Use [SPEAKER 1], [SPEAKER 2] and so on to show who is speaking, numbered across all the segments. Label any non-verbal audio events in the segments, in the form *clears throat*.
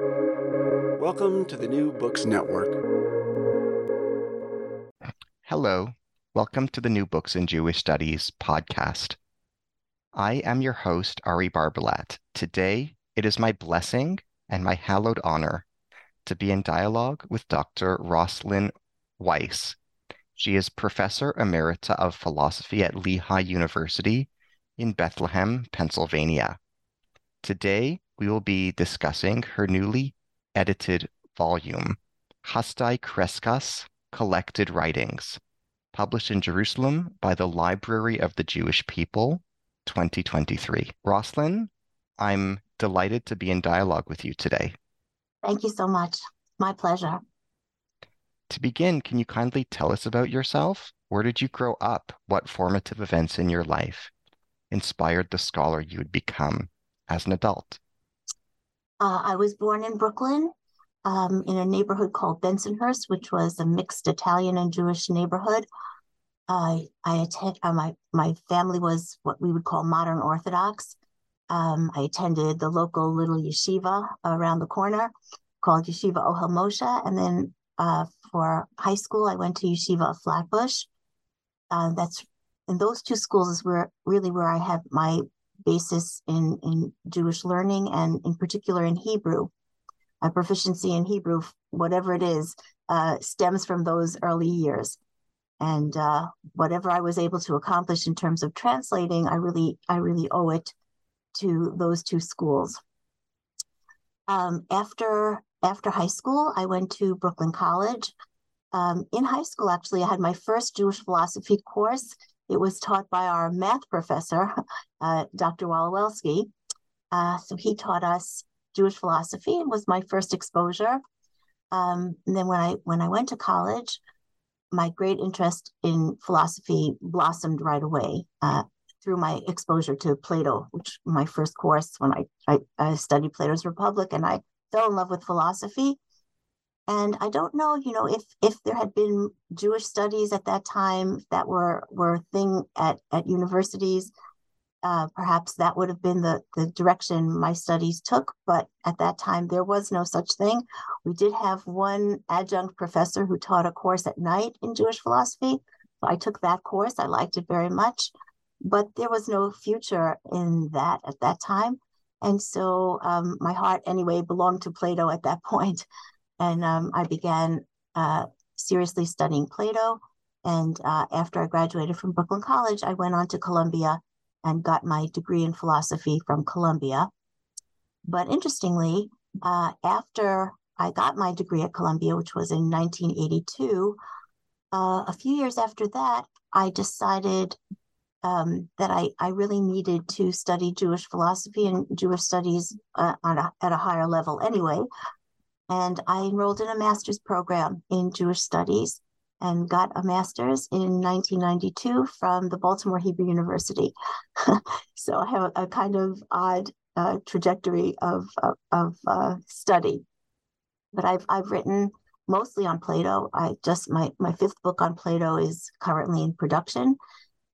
[SPEAKER 1] Welcome to the New Books Network.
[SPEAKER 2] Hello, welcome to the New Books in Jewish Studies podcast. I am your host, Ari Barbalat. Today, it is my blessing and my hallowed honor to be in dialogue with Dr. Roslyn Weiss. She is Professor Emerita of Philosophy at Lehigh University in Bethlehem, Pennsylvania. Today, we will be discussing her newly edited volume, Hasdai Crescas Collected Writings, published in Jerusalem by the Library of the Jewish People, 2023. Roslyn, I'm delighted to be in dialogue with you today.
[SPEAKER 3] Thank you so much. My pleasure.
[SPEAKER 2] To begin, can you kindly tell us about yourself? Where did you grow up? What formative events in your life inspired the scholar you would become as an adult?
[SPEAKER 3] Uh, I was born in Brooklyn um, in a neighborhood called Bensonhurst, which was a mixed Italian and Jewish neighborhood. I I attend uh, my my family was what we would call modern Orthodox. Um, I attended the local little yeshiva around the corner called Yeshiva Ohel Moshe, and then uh, for high school I went to Yeshiva Flatbush. Uh, that's in those two schools is where really where I have my basis in in Jewish learning and in particular in Hebrew. My proficiency in Hebrew, whatever it is, uh, stems from those early years and uh, whatever I was able to accomplish in terms of translating, I really I really owe it to those two schools. Um, after after high school, I went to Brooklyn College. Um, in high school, actually, I had my first Jewish philosophy course. It was taught by our math professor, *laughs* uh, Dr. Walowelsky. Uh, so he taught us Jewish philosophy and was my first exposure. Um, and then when I when I went to college, my great interest in philosophy blossomed right away uh, through my exposure to Plato, which my first course when I, I, I studied Plato's Republic, and I fell in love with philosophy. And I don't know, you know, if if there had been Jewish studies at that time that were were a thing at at universities, uh, perhaps that would have been the, the direction my studies took. But at that time, there was no such thing. We did have one adjunct professor who taught a course at night in Jewish philosophy. So I took that course. I liked it very much. But there was no future in that at that time. And so um, my heart, anyway, belonged to Plato at that *laughs* point. And um, I began uh, seriously studying Plato. And uh, after I graduated from Brooklyn College, I went on to Columbia and got my degree in philosophy from Columbia. But interestingly, uh, after I got my degree at Columbia, which was in 1982, uh, a few years after that, I decided um, that I, I really needed to study Jewish philosophy and Jewish studies uh, on a, at a higher level anyway. And I enrolled in a master's program in Jewish studies and got a master's in 1992 from the Baltimore Hebrew University. *laughs* so I have a, kind of odd uh, trajectory of of, of uh, study, but I've I've written mostly on Plato. I just my my fifth book on Plato is currently in production,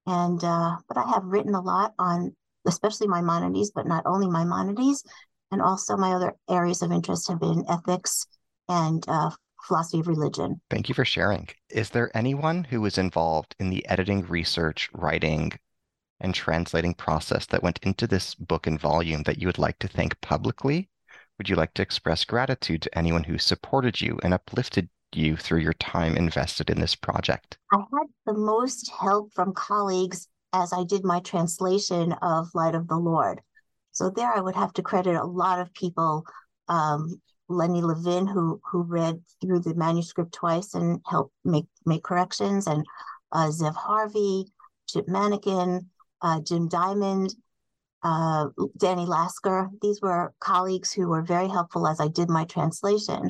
[SPEAKER 3] and uh, but I have written a lot on especially Maimonides, but not only Maimonides, and also my other areas of interest have been ethics and uh, philosophy of religion.
[SPEAKER 2] Thank you for sharing. Is there anyone who was involved in the editing, research, writing, and translating process that went into this book and volume that you would like to thank publicly? Would you like to express gratitude to anyone who supported you and uplifted you through your time invested in this project?
[SPEAKER 3] I had the most help from colleagues as I did my translation of Light of the Lord. So there I would have to credit a lot of people um, Lenny Levin, who who read through the manuscript twice and helped make make corrections, and uh, Zev Harvey, Chip Manekin, uh, Jim Diamond, uh, Danny Lasker. These were colleagues who were very helpful as I did my translation.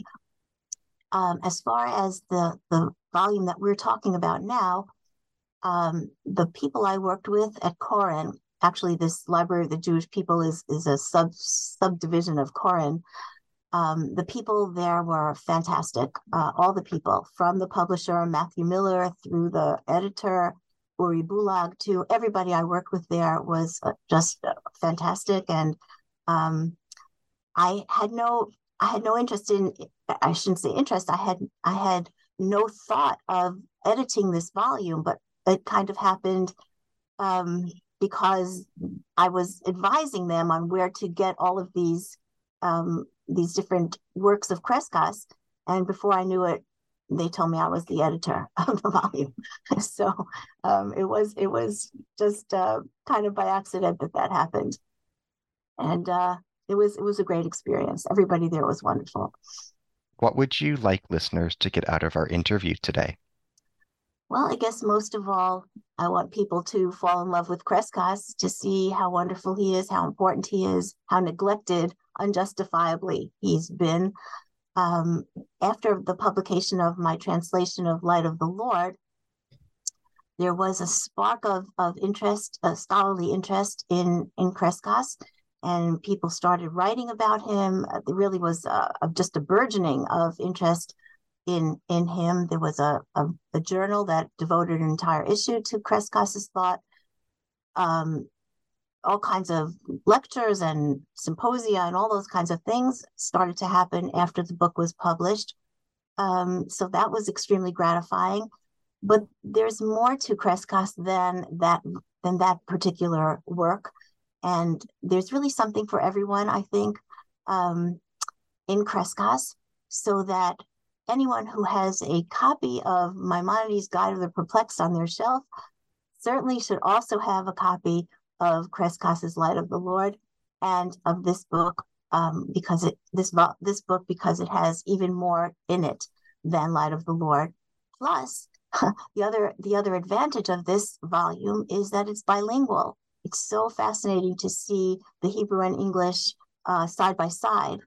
[SPEAKER 3] Um, as far as the the volume that we're talking about now, um, the people I worked with at Koren, actually, this Library of the Jewish People is is a sub subdivision of Koren um, the people there were fantastic. Uh, all the people, from the publisher Matthew Miller through the editor Uri Bulag to everybody I worked with there was uh, just uh, fantastic. And um, I had no I had no interest in I shouldn't say interest. I had I had no thought of editing this volume, but it kind of happened um, because I was advising them on where to get all of these um, these different works of Crescas. And before I knew it, they told me I was the editor *laughs* of the volume. *laughs* so um, it was it was just uh, kind of by accident that that happened, and uh, it was it was a great experience. Everybody there was wonderful.
[SPEAKER 2] What would you like listeners to get out of our interview today?
[SPEAKER 3] Well, I guess most of all, I want people to fall in love with Crescas to see how wonderful he is, how important he is, how neglected unjustifiably he's been. Um, after the publication of my translation of Light of the Lord, there was a spark of, of interest, a scholarly interest in, in Crescas, and people started writing about him. There really was a, just a burgeoning of interest in in him. There was a, a, a journal that devoted an entire issue to Crescas's thought. Um, all kinds of lectures and symposia and all those kinds of things started to happen after the book was published. Um, so that was extremely gratifying. But there's more to Crescas than that than that particular work, and there's really something for everyone. I think um, in Crescas, so that anyone who has a copy of Maimonides' Guide of the Perplexed on their shelf certainly should also have a copy of Crescas's Light of the Lord and of this book um, because it this this book because it has even more in it than Light of the Lord. Plus, *laughs* the other the other advantage of this volume is that it's bilingual. It's so fascinating to see the Hebrew and English uh, side by side,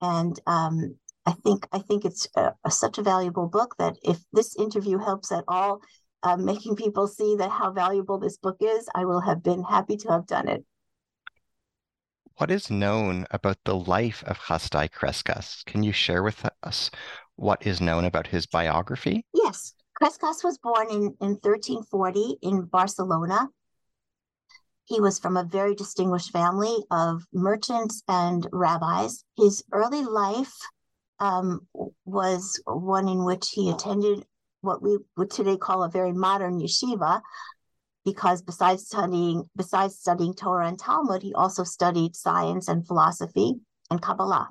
[SPEAKER 3] and um, I think I think it's a, a, such a valuable book that if this interview helps at all, uh, making people see that how valuable this book is, I will have been happy to have done it.
[SPEAKER 2] What is known about the life of Chasdai Crescas? Can you share with us what is known about his biography?
[SPEAKER 3] Yes. Crescas was born in, in 1340 in Barcelona. He was from a very distinguished family of merchants and rabbis. His early life um, was one in which he attended what we would today call a very modern yeshiva, because besides studying besides studying Torah and Talmud, he also studied science and philosophy and Kabbalah.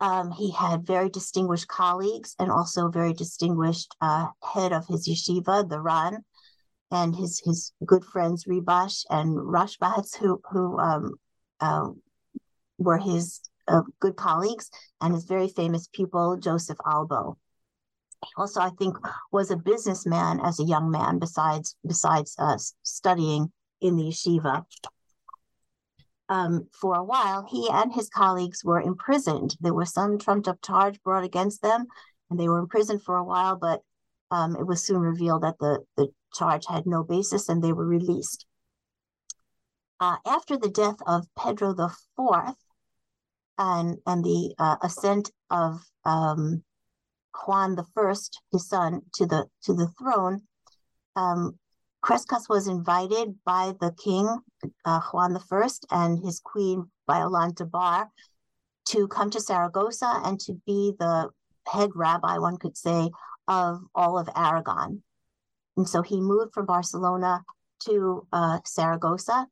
[SPEAKER 3] Um, he had very distinguished colleagues and also very distinguished uh, head of his yeshiva, the Ran, and his his good friends Ribash and Rashbatz, who who um, uh, were his uh, good colleagues, and his very famous pupil Joseph Albo. He also, I think, was a businessman as a young man. Besides besides uh, studying in the yeshiva. Um, for a while, he and his colleagues were imprisoned. There was some trumped up charge brought against them, and they were imprisoned for a while, but um, it was soon revealed that the, the charge had no basis and they were released. Uh, after the death of Pedro IV, and and the uh, ascent of um, Juan the First, his son, to the to the throne, um, Crescas was invited by the king uh, Juan the First and his queen Violante Bar to come to Saragossa and to be the head rabbi, one could say, of all of Aragon. And so he moved from Barcelona to uh, Saragossa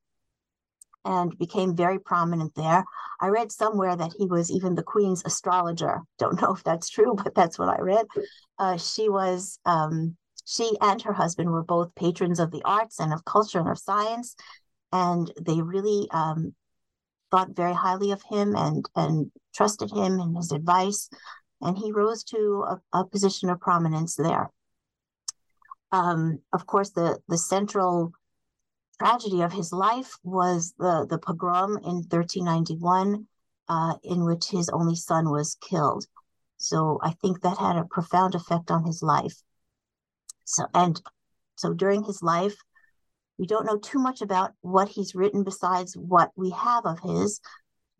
[SPEAKER 3] and became very prominent there. I read somewhere that he was even the queen's astrologer. Don't know if that's true, but that's what I read. Uh, she was, um, she and her husband were both patrons of the arts and of culture and of science, and they really um, thought very highly of him and and trusted him and his advice, and he rose to a, a position of prominence there. Um, of course, the the central tragedy of his life was the, the pogrom in 1391, uh, in which his only son was killed. So I think that had a profound effect on his life. So and so during his life, we don't know too much about what he's written besides what we have of his,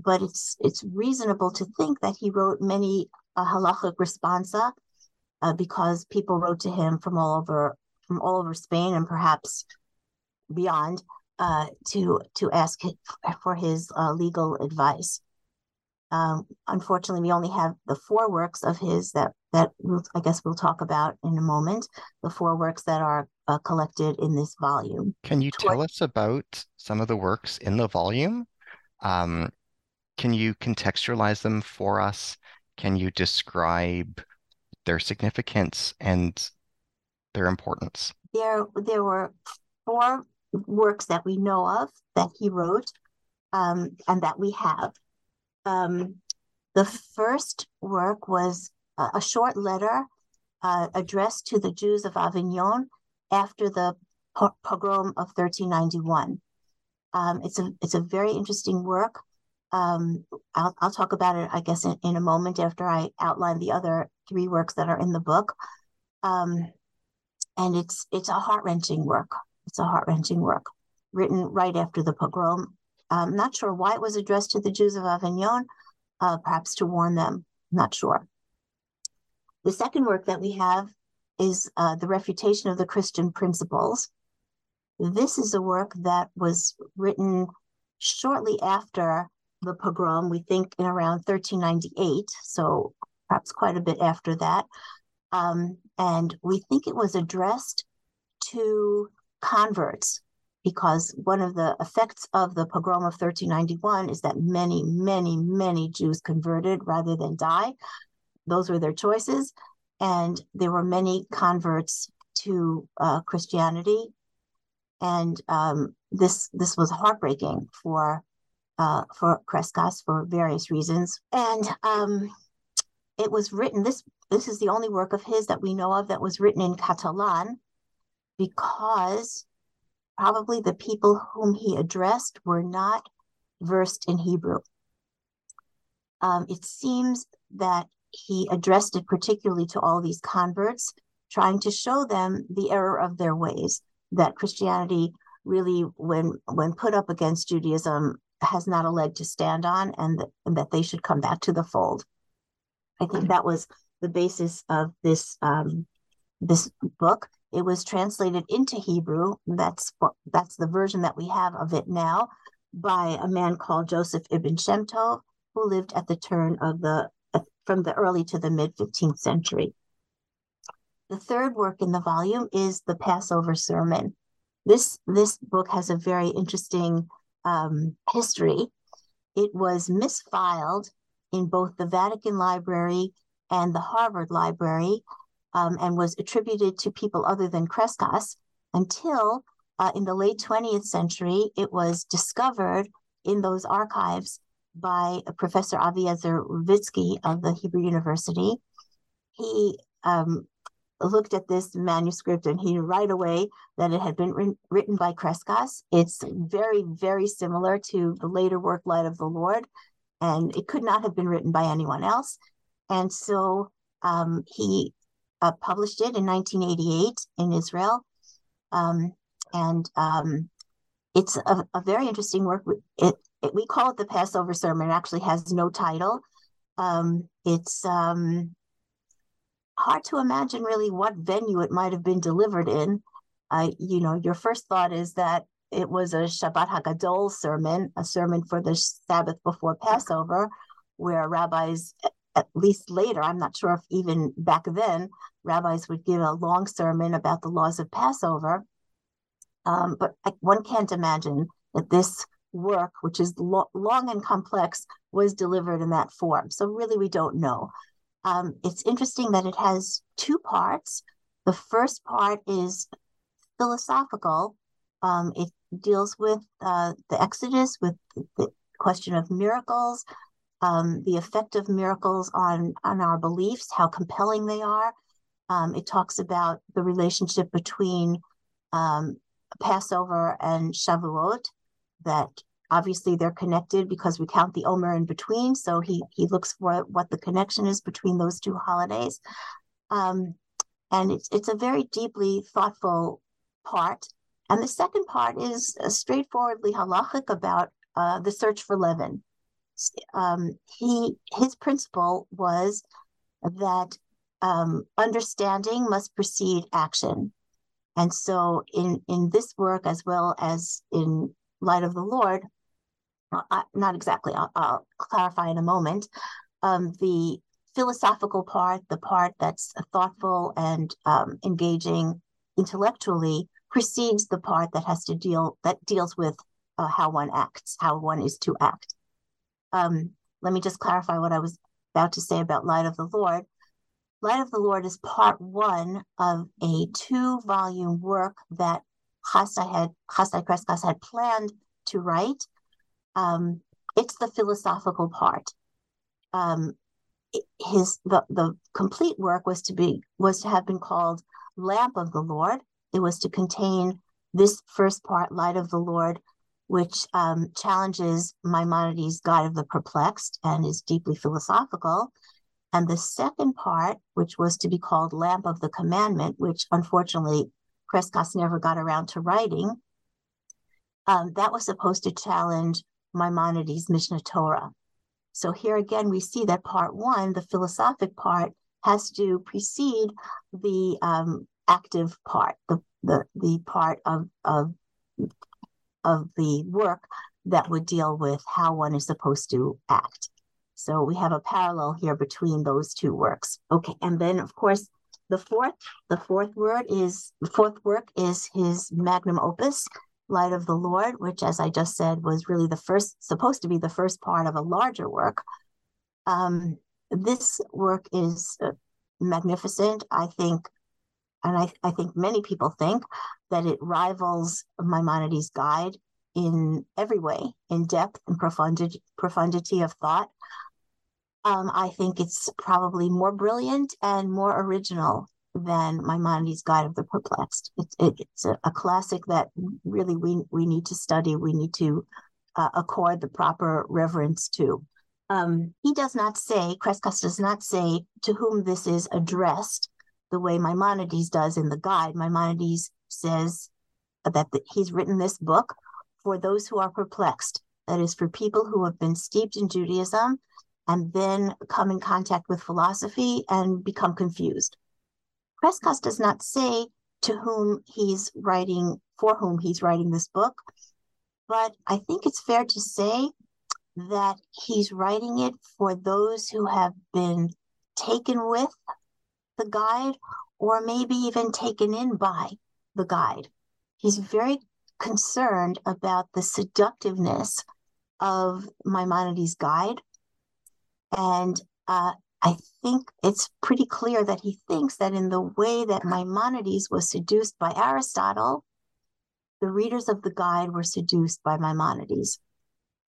[SPEAKER 3] but it's it's reasonable to think that he wrote many uh, halachic responsa uh, because people wrote to him from all over from all over Spain and perhaps beyond uh, to to ask for his uh, legal advice. Um, unfortunately, we only have the four works of his that that we'll, I guess we'll talk about in a moment. The four works that are uh, collected in this volume.
[SPEAKER 2] Can you tell us about some of the works in the volume? Um, can you contextualize them for us? Can you describe their significance and their importance?
[SPEAKER 3] There, there were four works that we know of that he wrote um, and that we have. Um, the first work was a, a short letter uh, addressed to the Jews of Avignon after the pogrom of 1391. Um, it's a it's a very interesting work. Um, I'll I'll talk about it, I guess, in, in a moment after I outline the other three works that are in the book. Um, and it's it's a heart wrenching work. It's a heart wrenching work written right after the pogrom. I'm not sure why it was addressed to the Jews of Avignon, uh, perhaps to warn them. Not sure. The second work that we have is uh, The Refutation of the Christian Principles. This is a work that was written shortly after the pogrom, we think in around 1398, so perhaps quite a bit after that. Um, and we think it was addressed to converts because one of the effects of the pogrom of 1391 is that many, many, many Jews converted rather than die. Those were their choices. And there were many converts to uh, Christianity. And um, this this was heartbreaking for uh, for Crescas for various reasons. And um, it was written. This this is the only work of his that we know of that was written in Catalan, because probably the people whom he addressed were not versed in Hebrew. Um, it seems that he addressed it particularly to all these converts, trying to show them the error of their ways, that Christianity really, when when put up against Judaism, has not a leg to stand on, and that, and that they should come back to the fold. I think that was the basis of this um, this book. It was translated into Hebrew. That's that's the version that we have of it now by a man called Joseph Ibn Shem Tov, who lived at the turn of the from the early to the mid 15th century. The third work in the volume is the Passover Sermon. This this book has a very interesting um, history. It was misfiled in both the Vatican Library and the Harvard Library um, and was attributed to people other than Crescas until uh, in the late 20th century it was discovered in those archives by Professor Aviezer Ravitsky of the Hebrew University. He um, looked at this manuscript and he knew right away that it had been ri- written by Crescas. It's very, very similar to the later work, Light of the Lord, and it could not have been written by anyone else. And so um, he uh, published it in 1988 in Israel. Um, and um, it's a, a, very interesting work. It, it, we call it the Passover Sermon. It actually has no title. Um, it's um, hard to imagine really what venue it might have been delivered in. You know, your first thought is that it was a Shabbat Hagadol sermon, a sermon for the Sabbath before Passover, where rabbis, at least later, I'm not sure if even back then, rabbis would give a long sermon about the laws of Passover. Um, but one can't imagine that this work, which is lo- long and complex, was delivered in that form. So, really, we don't know. Um, it's interesting that it has two parts. The first part is philosophical. Um, it deals with uh, the Exodus, with the question of miracles, um, the effect of miracles on on our beliefs, how compelling they are. Um, it talks about the relationship between um, Passover and Shavuot, that obviously they're connected because we count the Omer in between. So he he looks for what the connection is between those two holidays. Um, and it's it's a very deeply thoughtful part. And the second part is straightforwardly halachic about uh, the search for leaven. Um, he his principle was that um, understanding must precede action. And so in in this work as well as in Light of the Lord, uh, not exactly, I'll, I'll, clarify in a moment. Um, the philosophical part, the part that's thoughtful and um, engaging intellectually, precedes the part that has to deal that deals with uh, how one acts, how one is to act. Um, let me just clarify what I was about to say about Light of the Lord. Light of the Lord is part one of a two-volume work that Chasdai had Chasdai Crescas had planned to write. Um, it's the philosophical part. Um, his the the complete work was to be was to have been called Lamp of the Lord. It was to contain this first part, Light of the Lord, which um, challenges Maimonides' God of the Perplexed and is deeply philosophical. And the second part, which was to be called Lamp of the Commandment, which unfortunately Crescas never got around to writing, um, that was supposed to challenge Maimonides' Mishneh Torah. So here again, we see that part one, the philosophic part, has to precede the um, active part, the, the, the part of, of, of the work that would deal with how one is supposed to act. So we have a parallel here between those two works. Okay, and then of course the fourth, the fourth word is the fourth work is his magnum opus, Light of the Lord, which, as I just said, was really the first, supposed to be the first part of a larger work. Um, this work is uh, magnificent. I think, and I, I think many people think that it rivals Maimonides' guide in every way, in depth and profundity, profundity of thought. Um, I think it's probably more brilliant and more original than Maimonides' Guide of the Perplexed. It's, it, it's a, a, classic that really we, we need to study. We need to uh, accord the proper reverence to. Um, he does not say, Crescas does not say to whom this is addressed the way Maimonides does in the guide. Maimonides says that the, he's written this book for those who are perplexed. That is for people who have been steeped in Judaism and then come in contact with philosophy and become confused. Crescas does not say to whom he's writing, for whom he's writing this book, but I think it's fair to say that he's writing it for those who have been taken with the guide or maybe even taken in by the guide. He's very concerned about the seductiveness of Maimonides' guide and uh, I think it's pretty clear that he thinks that in the way that Maimonides was seduced by Aristotle, the readers of the guide were seduced by Maimonides.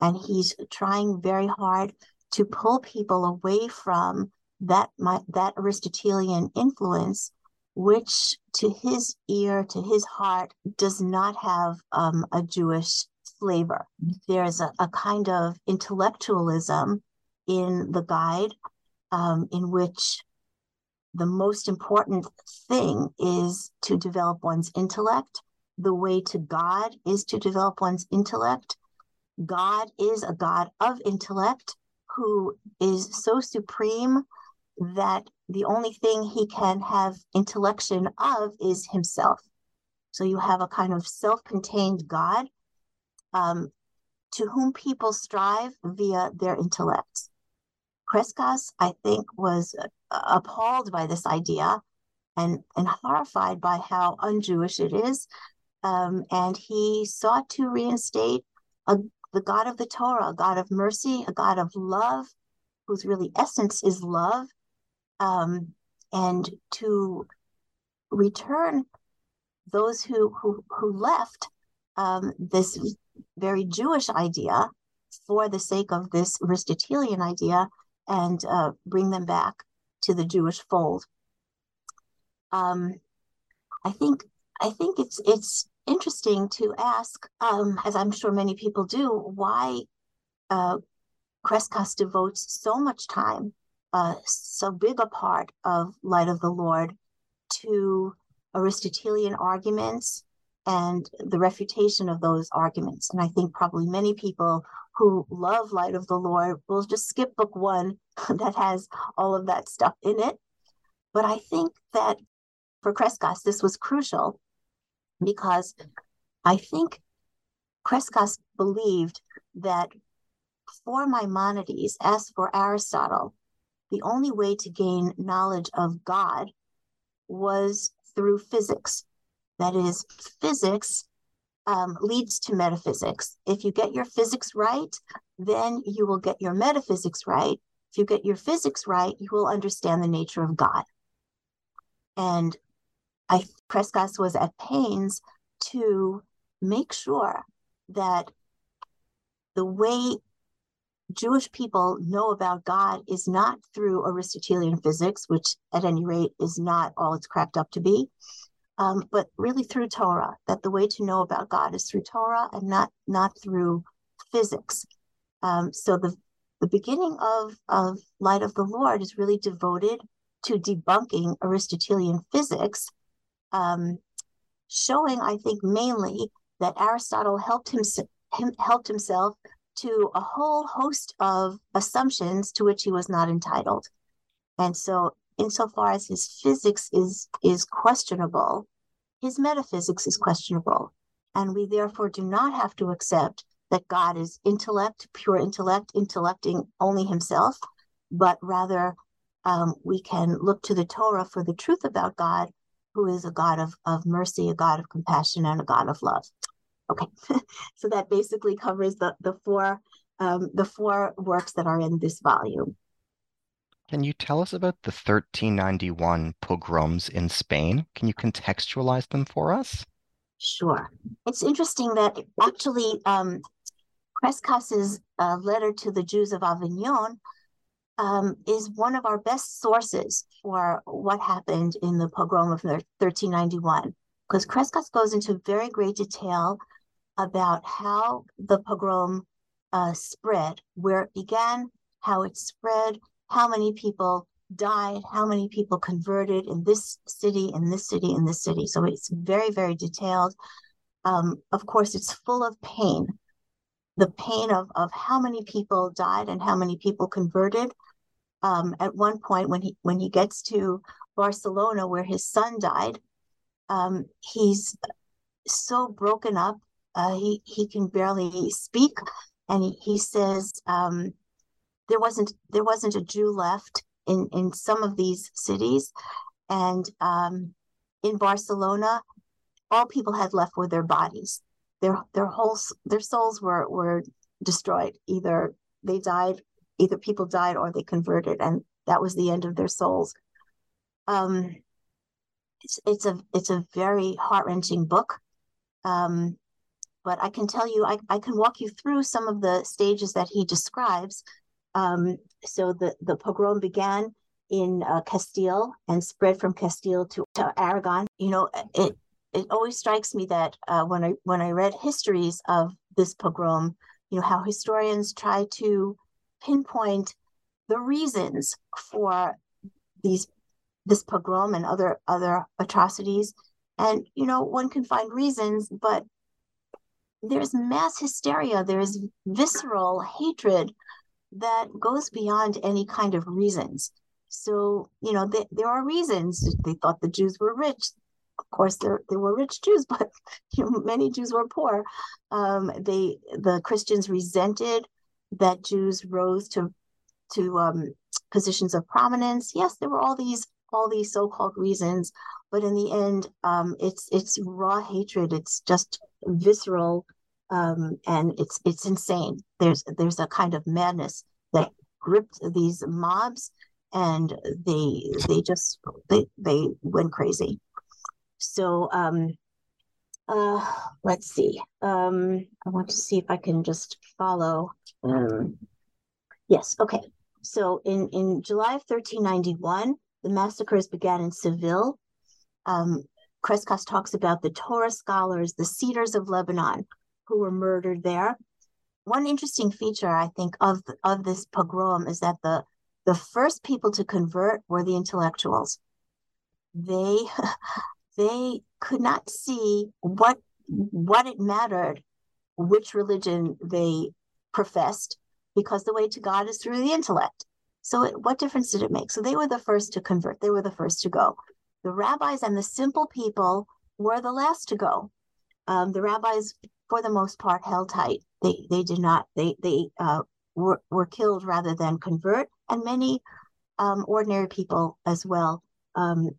[SPEAKER 3] And he's trying very hard to pull people away from that, my, that Aristotelian influence, which to his ear, to his heart, does not have um, a Jewish flavor. There's a, a kind of intellectualism in the guide, um, in which the most important thing is to develop one's intellect. The way to God is to develop one's intellect. God is a God of intellect who is so supreme that the only thing he can have intellection of is himself. So you have a kind of self contained God um, to whom people strive via their intellects. Crescas, I think, was uh, appalled by this idea and, and horrified by how un-Jewish it is. Um, and he sought to reinstate a, the God of the Torah, a God of mercy, a God of love, whose really essence is love, um, and to return those who who, who left um, this very Jewish idea for the sake of this Aristotelian idea and uh, bring them back to the Jewish fold. Um, I think I think it's it's interesting to ask, um, as I'm sure many people do, why uh, devotes so much time, uh, so big a part of Light of the Lord, to Aristotelian arguments and the refutation of those arguments. And I think probably many people who love Light of the Lord will just skip book one *laughs* that has all of that stuff in it. But I think that for Crescas, this was crucial because I think Crescas believed that for Maimonides, as for Aristotle, the only way to gain knowledge of God was through physics. That is, physics um, leads to metaphysics. If you get your physics right, then you will get your metaphysics right. If you get your physics right, you will understand the nature of God. And I Crescas was at pains to make sure that the way Jewish people know about God is not through Aristotelian physics, which at any rate is not all it's cracked up to be, um, but really through Torah. That the way to know about God is through Torah and not not through physics. Um, so the the beginning of of Light of the Lord is really devoted to debunking Aristotelian physics, um, showing, I think, mainly that Aristotle helped him, him helped himself to a whole host of assumptions to which he was not entitled. And so, insofar as his physics is is questionable, his metaphysics is questionable. And we therefore do not have to accept that God is intellect, pure intellect, intellecting only himself, but rather um, we can look to the Torah for the truth about God, who is a God of, of mercy, a God of compassion, and a God of love. Okay, *laughs* so that basically covers the the four um, the four works that are in this volume.
[SPEAKER 2] Can you tell us about the 1391 pogroms in Spain? Can you contextualize them for us?
[SPEAKER 3] Sure. It's interesting that actually um, Crescas's uh, letter to the Jews of Avignon um, is one of our best sources for what happened in the pogrom of 1391, because Crescas goes into very great detail about how the pogrom uh, spread, where it began, how it spread, how many people died, how many people converted in this city, in this city, in this city. So it's very, very detailed. Um, of course, it's full of pain. The pain of, of how many people died and how many people converted. Um, at one point, when he when he gets to Barcelona, where his son died, um, he's so broken up uh, he he can barely speak, and he, he says um, there wasn't there wasn't a Jew left in in some of these cities, and um, in Barcelona, all people had left were their bodies. Their their whole their souls were were destroyed. Either they died, either people died or they converted, and that was the end of their souls. Um, it's it's a it's a very heart wrenching book. Um, but I can tell you, I, I can walk you through some of the stages that he describes. Um, so the, the pogrom began in uh, Castile and spread from Castile to, to Aragon. You know, it it always strikes me that uh, when I when I read histories of this pogrom, you know, how historians try to pinpoint the reasons for these this pogrom and other other atrocities. And you know, one can find reasons, but there's mass hysteria, there's visceral hatred that goes beyond any kind of reasons. So, you know, they, there are reasons. They thought the Jews were rich. Of course, there, there were rich Jews, *laughs* but you know, many Jews were poor. Um, they the Christians resented that Jews rose to to um, positions of prominence. Yes, there were all these all these so-called reasons, but in the end, um, it's it's raw hatred. It's just visceral, um, and it's it's insane. There's there's a kind of madness that gripped these mobs, and they they just they they went crazy. So um, uh, let's see. Um, I want to see if I can just follow. Um, yes, okay. So in in July of 1391, the massacres began in Seville. Um, Crescas talks about the Torah scholars, the cedars of Lebanon, who were murdered there. One interesting feature, I think, of of this pogrom is that the the first people to convert were the intellectuals. They *laughs* they could not see what what it mattered which religion they professed because the way to God is through the intellect. So, it, what difference did it make? So, they were the first to convert, they were the first to go. The rabbis and the simple people were the last to go. Um, the rabbis, for the most part, held tight. They they did not. They they uh, were, were killed rather than convert, and many um, ordinary people as well um,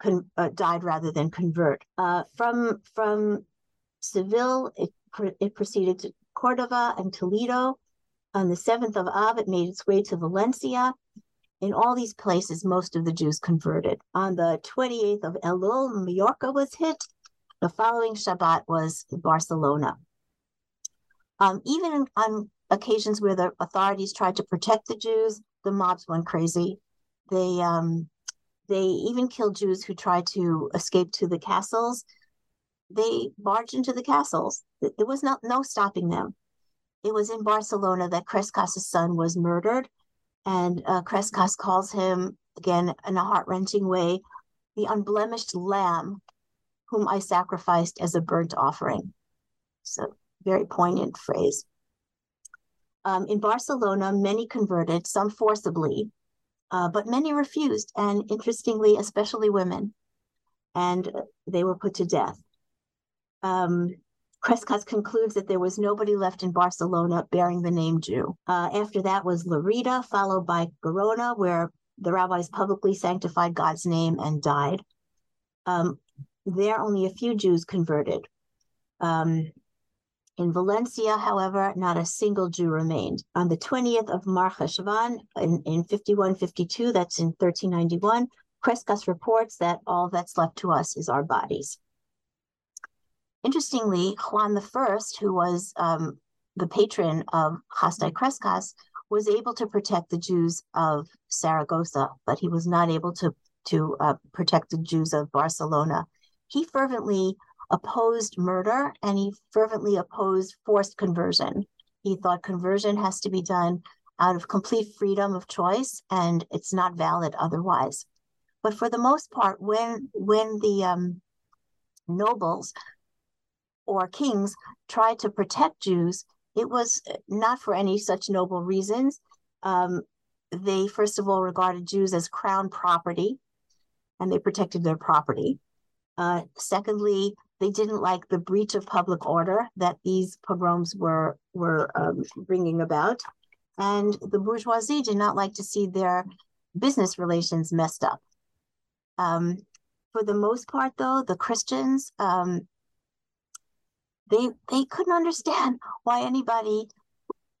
[SPEAKER 3] con- uh, died rather than convert. Uh, from from Seville, it, it proceeded to Cordova and Toledo. On the 7th of Av, it made its way to Valencia. In all these places, most of the Jews converted. On the 28th of Elul, Majorca was hit. The following Shabbat was Barcelona. Um, even on occasions where the authorities tried to protect the Jews, the mobs went crazy. They um, they even killed Jews who tried to escape to the castles. They barged into the castles. There was not no stopping them. It was in Barcelona that Crescas's son was murdered, and uh, Crescas calls him again in a heart wrenching way, the unblemished lamb, whom I sacrificed as a burnt offering. So very poignant phrase. Um, in Barcelona, many converted, some forcibly, uh, but many refused, and interestingly, especially women, and they were put to death. Um, Crescas concludes that there was nobody left in Barcelona bearing the name Jew. Uh, after that was Lerida, followed by Gerona, where the rabbis publicly sanctified God's name and died. Um, there, only a few Jews converted. Um, in Valencia, however, not a single Jew remained. On the 20th of Mar Cheshvan in, in 5152, that's in 1391, Crescas reports that all that's left to us is our bodies. Interestingly, Juan I, who was um, the patron of Chasdai Crescas, was able to protect the Jews of Saragossa, but he was not able to, to uh, protect the Jews of Barcelona. He fervently opposed murder and he fervently opposed forced conversion. He thought conversion has to be done out of complete freedom of choice and it's not valid otherwise. But for the most part, when when the um, nobles or kings tried to protect Jews, it was not for any such noble reasons. Um, they first of all regarded Jews as crown property, and they protected their property. Uh, secondly, they didn't like the breach of public order that these pogroms were were um, bringing about, and the bourgeoisie did not like to see their business relations messed up. Um, for the most part, though, the Christians um, they they couldn't understand why anybody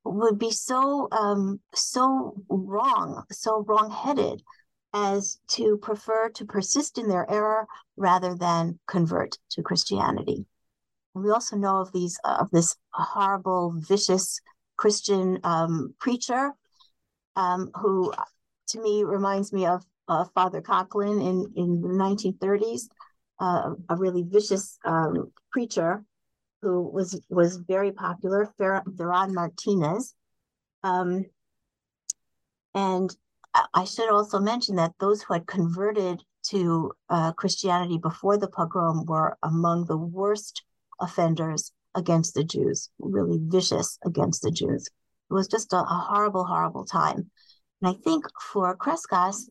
[SPEAKER 3] would be so um, so wrong, so wrong-headed as to prefer to persist in their error rather than convert to Christianity. And we also know of these uh, of this horrible, vicious Christian um, preacher um, who, to me, reminds me of uh, Father Coughlin in in the 1930s, uh, a really vicious um, preacher who was was very popular, Ferran Martinez. Um, and I should also mention that those who had converted to uh, Christianity before the pogrom were among the worst offenders against the Jews, really vicious against the Jews. It was just a, a horrible, horrible time. And I think for Crescas,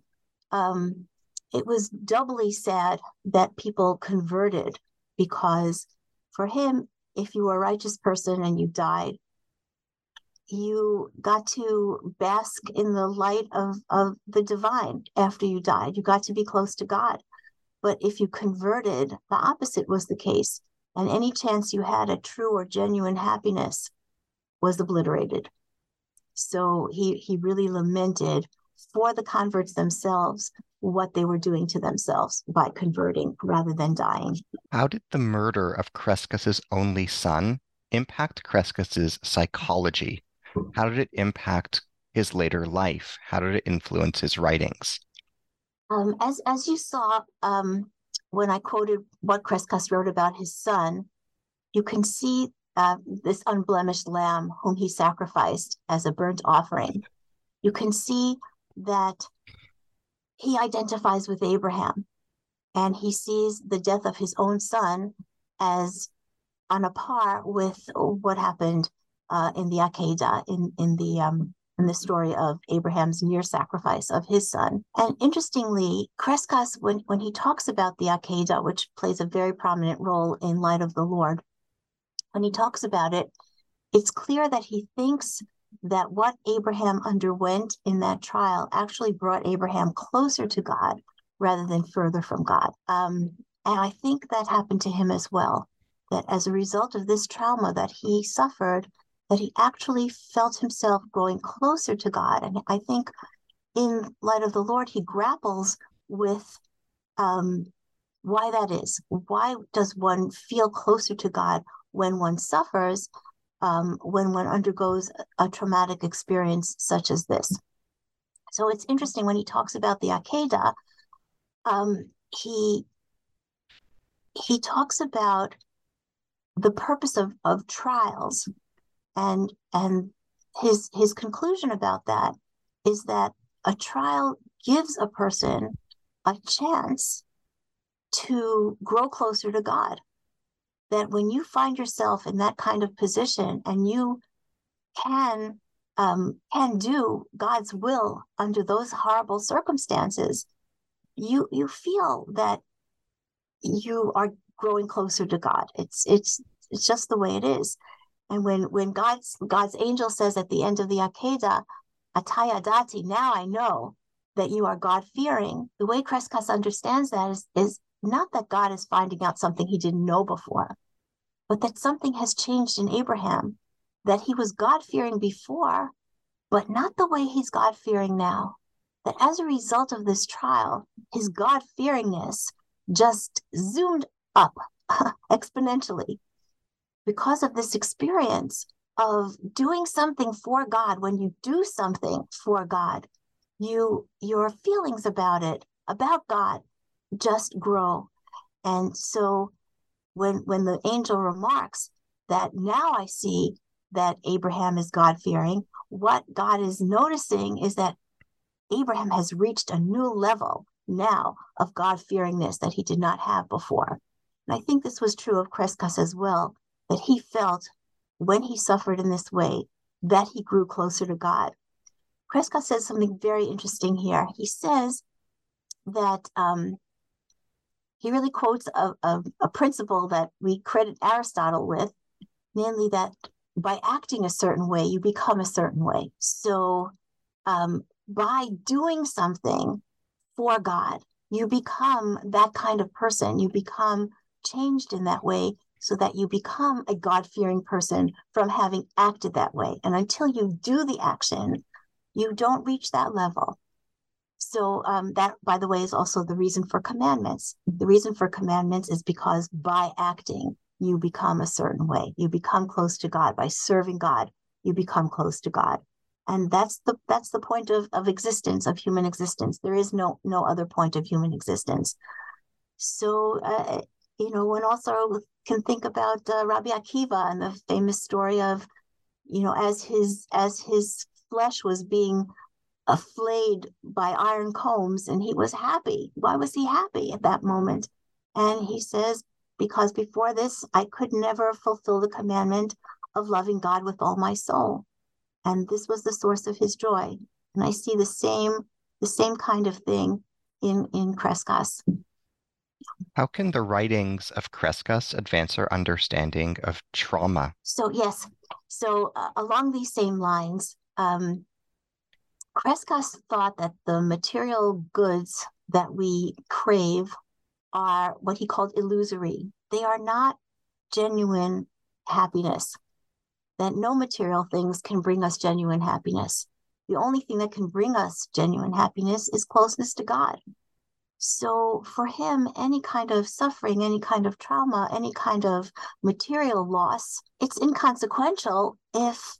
[SPEAKER 3] um, it was doubly sad that people converted because for him, if you were a righteous person and you died, you got to bask in the light of, of the divine after you died. You got to be close to God. But if you converted, the opposite was the case. And any chance you had a true or genuine happiness was obliterated. So he, he really lamented for the converts themselves what they were doing to themselves by converting rather than dying.
[SPEAKER 2] How did the murder of Crescas's only son impact Crescas's psychology? How did it impact his later life? How did it influence his writings?
[SPEAKER 3] Um, as as you saw um, when I quoted what Crescas wrote about his son, you can see uh, this unblemished lamb whom he sacrificed as a burnt offering. You can see that he identifies with Abraham and he sees the death of his own son as on a par with what happened uh, in the Akedah, in in the um, in the story of Abraham's near sacrifice of his son. And interestingly, Crescas, when when he talks about the Akedah, which plays a very prominent role in Light of the Lord, when he talks about it, it's clear that he thinks that what Abraham underwent in that trial actually brought Abraham closer to God rather than further from God. Um, and I think that happened to him as well. That as a result of this trauma that he suffered, that he actually felt himself growing closer to God. And I think in light of the Lord, he grapples with um, why that is. Why does one feel closer to God when one suffers, um, when one undergoes a traumatic experience such as this? So it's interesting when he talks about the Akedah, um, he he talks about the purpose of, of trials and and his his conclusion about that is that a trial gives a person a chance to grow closer to God. That when you find yourself in that kind of position and you can um, can do God's will under those horrible circumstances, you you feel that you are growing closer to God. It's it's it's just the way it is. And when when God's God's angel says at the end of the Akedah, Atayadati, now I know that you are God fearing. The way Crescas understands that is, is not that God is finding out something he didn't know before, but that something has changed in Abraham, that he was God fearing before, but not the way he's God fearing now. That as a result of this trial, his God fearingness just zoomed up *laughs* exponentially because of this experience of doing something for God. When you do something for God, you your feelings about it, about God, just grow. And so when when the angel remarks that now I see that Abraham is God fearing, what God is noticing is that Abraham has reached a new level now of God fearingness that he did not have before. And I think this was true of Crescas as well, that he felt when he suffered in this way that he grew closer to God. Crescas says something very interesting here. He says that um, he really quotes a, a, a principle that we credit Aristotle with, namely that by acting a certain way, you become a certain way. So um, by doing something for God, you become that kind of person. You become changed in that way so that you become a God fearing person from having acted that way. And until you do the action, you don't reach that level. So, um, that, by the way, is also the reason for commandments. The reason for commandments is because by acting, you become a certain way. You become close to God. By serving God, you become close to God. And that's the that's the point of, of existence, of human existence. There is no no other point of human existence. So uh, you know, one also can think about uh, Rabbi Akiva and the famous story of, you know, as his as his flesh was being flayed by iron combs, and he was happy. Why was he happy at that moment? And he says, because before this, I could never fulfill the commandment of loving God with all my soul, and this was the source of his joy. And I see the same the same kind of thing in in Crescas.
[SPEAKER 2] How can the writings of Crescas advance our understanding of trauma?
[SPEAKER 3] So, yes. So, uh, along these same lines, um, Crescas thought that the material goods that we crave are what he called illusory. They are not genuine happiness, that no material things can bring us genuine happiness. The only thing that can bring us genuine happiness is closeness to God. So for him, any kind of suffering, any kind of trauma, any kind of material loss, it's inconsequential if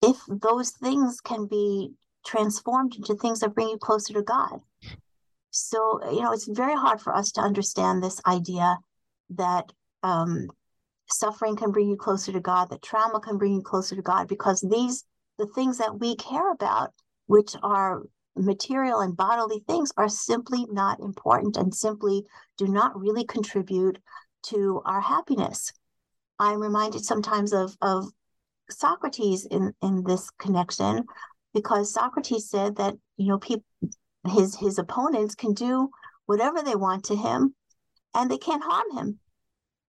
[SPEAKER 3] if those things can be transformed into things that bring you closer to God. So, you know, it's very hard for us to understand this idea that um, suffering can bring you closer to God, that trauma can bring you closer to God, because these, the things that we care about, which are material and bodily things are simply not important and simply do not really contribute to our happiness. I'm reminded sometimes of, of Socrates in, in this connection because Socrates said that, you know, people his his opponents can do whatever they want to him and they can't harm him.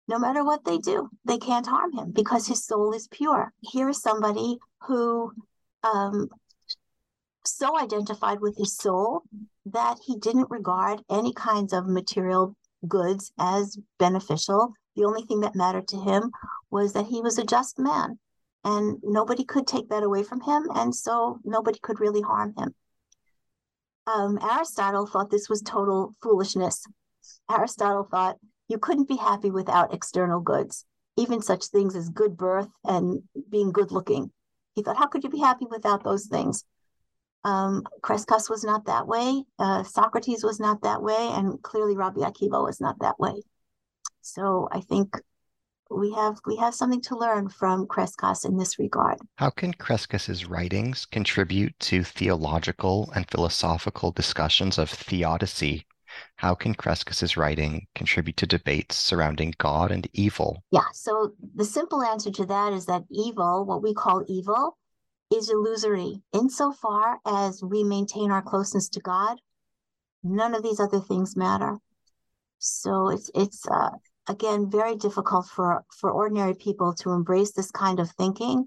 [SPEAKER 3] No matter what they do, they can't harm him because his soul is pure. Here is somebody who um, so identified with his soul that he didn't regard any kinds of material goods as beneficial. The only thing that mattered to him was that he was a just man, and nobody could take that away from him, and so nobody could really harm him. Um, Aristotle thought this was total foolishness. Aristotle thought you couldn't be happy without external goods, even such things as good birth and being good looking. He thought, how could you be happy without those things? Um, Crescas was not that way. Uh, Socrates was not that way, and clearly Rabbi Akiva was not that way. So I think we have we have something to learn from Crescas in this regard.
[SPEAKER 2] How can Crescas's writings contribute to theological and philosophical discussions of theodicy? How can Crescas's writing contribute to debates surrounding God and evil?
[SPEAKER 3] Yeah, so the simple answer to that is that evil, what we call evil, is illusory insofar as we maintain our closeness to God. None of these other things matter. So it's it's uh, again very difficult for for ordinary people to embrace this kind of thinking.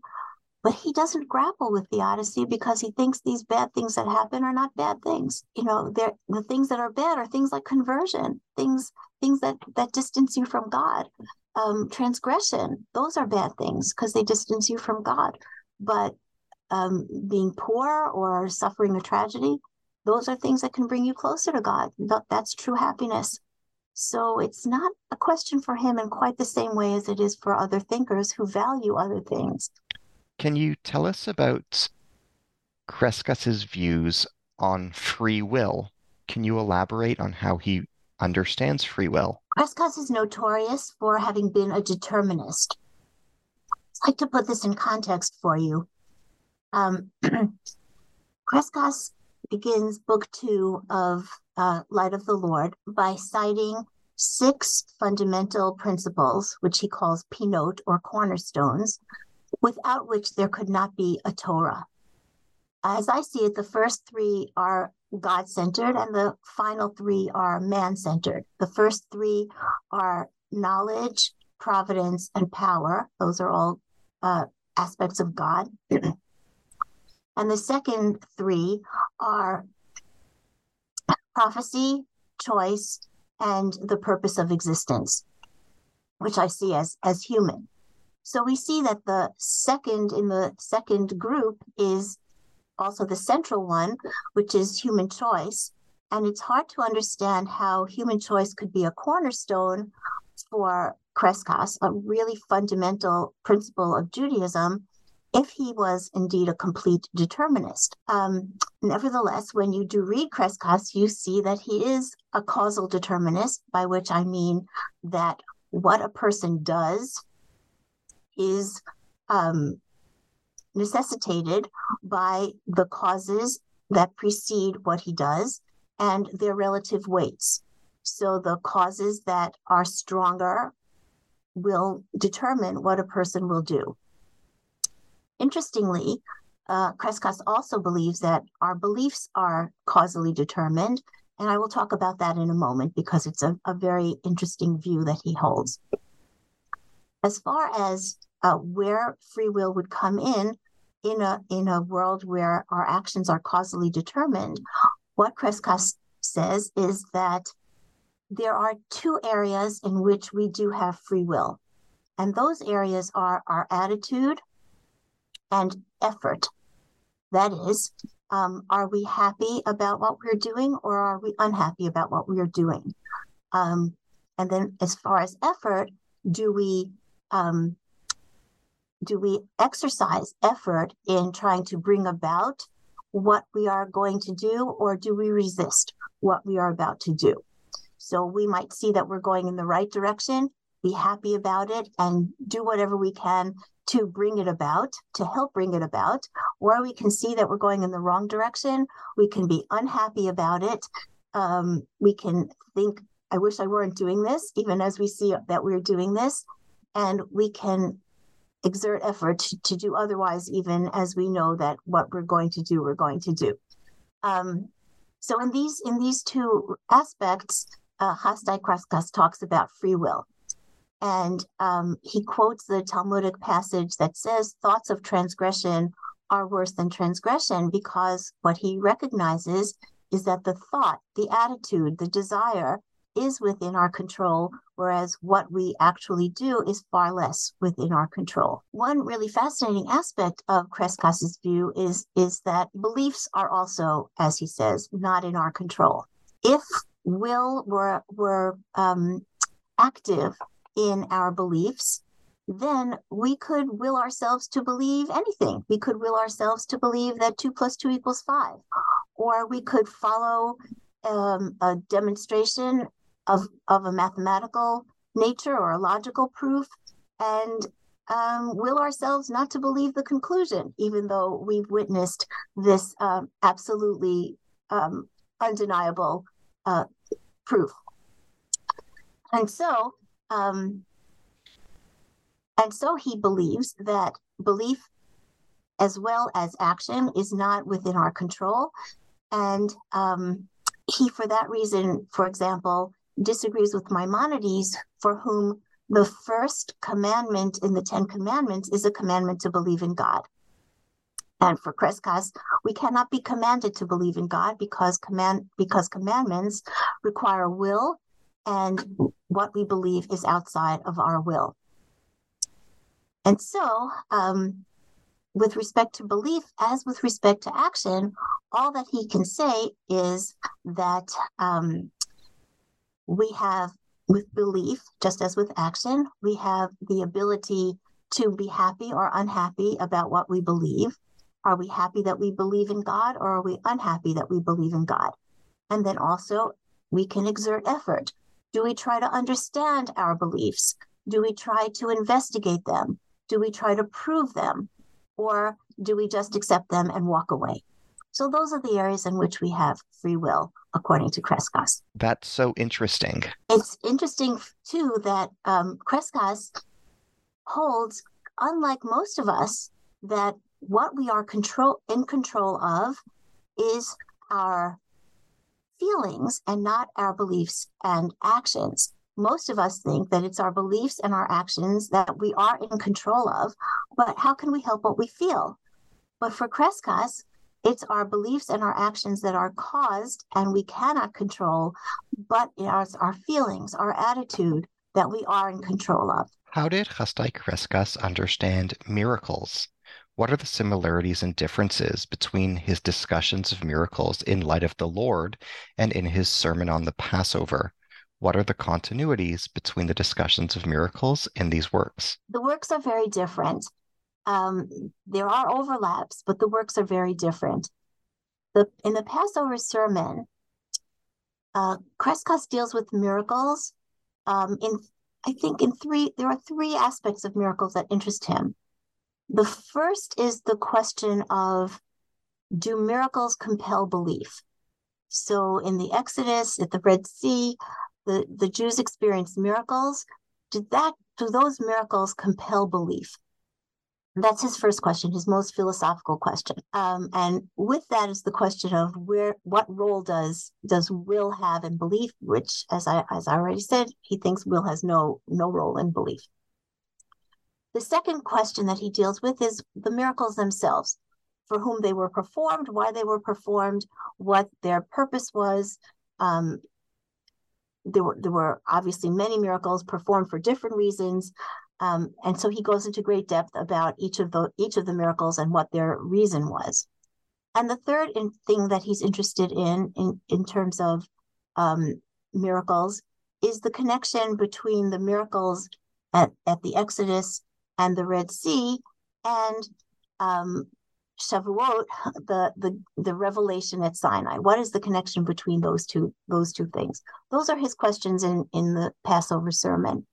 [SPEAKER 3] But he doesn't grapple with theodicy because he thinks these bad things that happen are not bad things. You know, the things that are bad are things like conversion, things things that that distance you from God, um, transgression. Those are bad things because they distance you from God. But um, being poor or suffering a tragedy, those are things that can bring you closer to God. That's true happiness. So it's not a question for him in quite the same way as it is for other thinkers who value other things.
[SPEAKER 2] Can you tell us about Crescas's views on free will? Can you elaborate on how he understands free will?
[SPEAKER 3] Crescas is notorious for having been a determinist. I'd like to put this in context for you. Um, *clears throat* Crescas begins book two of uh, Light of the Lord by citing six fundamental principles, which he calls pinot or cornerstones, without which there could not be a Torah. As I see it, the first three are God centered, and the final three are man centered. The first three are knowledge, providence, and power. Those are all uh, aspects of God. *clears throat* And the second three are prophecy, choice, and the purpose of existence, which I see as, as human. So we see that the second in the second group is also the central one, which is human choice. And it's hard to understand how human choice could be a cornerstone for Crescas, a really fundamental principle of Judaism, if he was indeed a complete determinist. Um, nevertheless, when you do read Crescas, you see that he is a causal determinist, by which I mean that what a person does is um, necessitated by the causes that precede what he does and their relative weights. So the causes that are stronger will determine what a person will do. Interestingly, uh, also believes that our beliefs are causally determined. And I will talk about that in a moment because it's a, a very interesting view that he holds. As far as uh, where free will would come in, in a in a world where our actions are causally determined, what Crescas says is that there are two areas in which we do have free will. And those areas are our attitude and effort. That is, um, are we happy about what we're doing or are we unhappy about what we're doing? Um, and then, as far as effort, do we um, do we exercise effort in trying to bring about what we are going to do, or do we resist what we are about to do? So we might see that we're going in the right direction, be happy about it, and do whatever we can to bring it about, to help bring it about, or we can see that we're going in the wrong direction. We can be unhappy about it. Um, we can think, I wish I weren't doing this, even as we see that we're doing this. And we can exert effort to, to do otherwise, even as we know that what we're going to do, we're going to do. Um, so in these in these two aspects, uh, Chasdai Crescas talks about free will. And um, he quotes the Talmudic passage that says thoughts of transgression are worse than transgression because what he recognizes is that the thought, the attitude, the desire is within our control, whereas what we actually do is far less within our control. One really fascinating aspect of Crescas' view is, is that beliefs are also, as he says, not in our control. If will were, were um, active in our beliefs, then we could will ourselves to believe anything. We could will ourselves to believe that two plus two equals five, or we could follow um, a demonstration of, of a mathematical nature or a logical proof and um, will ourselves not to believe the conclusion, even though we've witnessed this um, absolutely um, undeniable uh, proof. And so, um, and so he believes that belief as well as action is not within our control. And um, he, for that reason, for example, disagrees with Maimonides, for whom the first commandment in the Ten Commandments is a commandment to believe in God. And for Crescas, we cannot be commanded to believe in God because command because commandments require will, and what we believe is outside of our will. And so, um, with respect to belief, as with respect to action, all that he can say is that um, we have with belief, just as with action, we have the ability to be happy or unhappy about what we believe. Are we happy that we believe in God or are we unhappy that we believe in God? And then also, we can exert effort. Do we try to understand our beliefs? Do we try to investigate them? Do we try to prove them? Or do we just accept them and walk away? So, those are the areas in which we have free will according to Crescas.
[SPEAKER 2] That's so interesting.
[SPEAKER 3] It's interesting too that um, Crescas holds, unlike most of us, that what we are control in control of is our feelings and not our beliefs and actions. Most of us think that it's our beliefs and our actions that we are in control of, but how can we help what we feel? But for Crescas, it's our beliefs and our actions that are caused and we cannot control, but it's our feelings, our attitude that we are in control of.
[SPEAKER 2] How did Chasdai Crescas understand miracles? What are the similarities and differences between his discussions of miracles in light of the Lord and in his sermon on the Passover? What are the continuities between the discussions of miracles in these works?
[SPEAKER 3] The works are very different um, there are overlaps, but the works are very different. The in the Passover sermon, uh, deals with miracles. Um, in I think in three there are three aspects of miracles that interest him. The first is the question of do miracles compel belief? So in the Exodus, at the Red Sea, the, the Jews experienced miracles. Did that do those miracles compel belief? That's his first question, his most philosophical question. Um, and with that is the question of where, what role does does will have in belief? Which, as I as I already said, he thinks will has no no role in belief. The second question that he deals with is the miracles themselves, for whom they were performed, why they were performed, what their purpose was. Um, there were there were obviously many miracles performed for different reasons. Um, and so he goes into great depth about each of the each of the miracles and what their reason was. And the third in, thing that he's interested in, in, in terms of um, miracles, is the connection between the miracles at, at the Exodus and the Red Sea and um, Shavuot, the, the the revelation at Sinai. What is the connection between those two those two things? Those are his questions in in the Passover sermon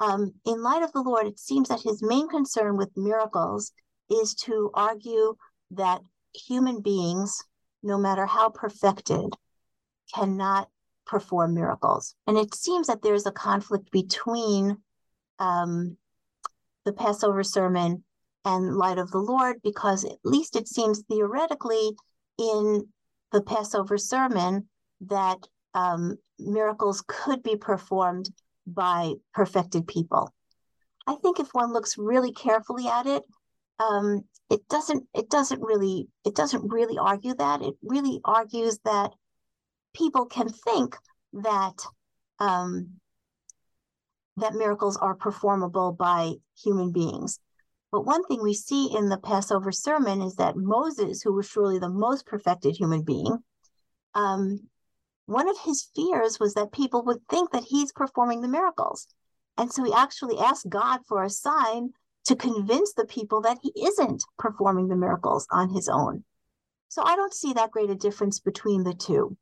[SPEAKER 3] um, in light of the Lord, it seems that his main concern with miracles is to argue that human beings, no matter how perfected, cannot perform miracles. And it seems that there's a conflict between um, the Passover sermon and light of the Lord, because at least it seems theoretically in the Passover sermon that um, miracles could be performed by perfected people. I think if one looks really carefully at it, um, it doesn't it doesn't really it doesn't really argue that it really argues that people can think that um, that miracles are performable by human beings but one thing we see in the passover sermon is that moses who was surely the most perfected human being um, one of his fears was that people would think that he's performing the miracles and so he actually asked god for a sign to convince the people that he isn't performing the miracles on his own. So I don't see that great a difference between the two.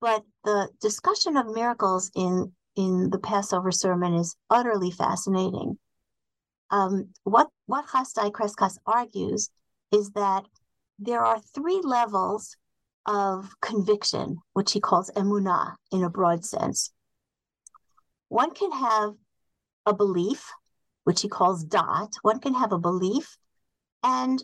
[SPEAKER 3] But the discussion of miracles in, in the Passover sermon is utterly fascinating. Um, what, what Chasdai Crescas argues is that there are three levels of conviction, which he calls emunah in a broad sense. One can have a belief which he calls dot, one can have a belief and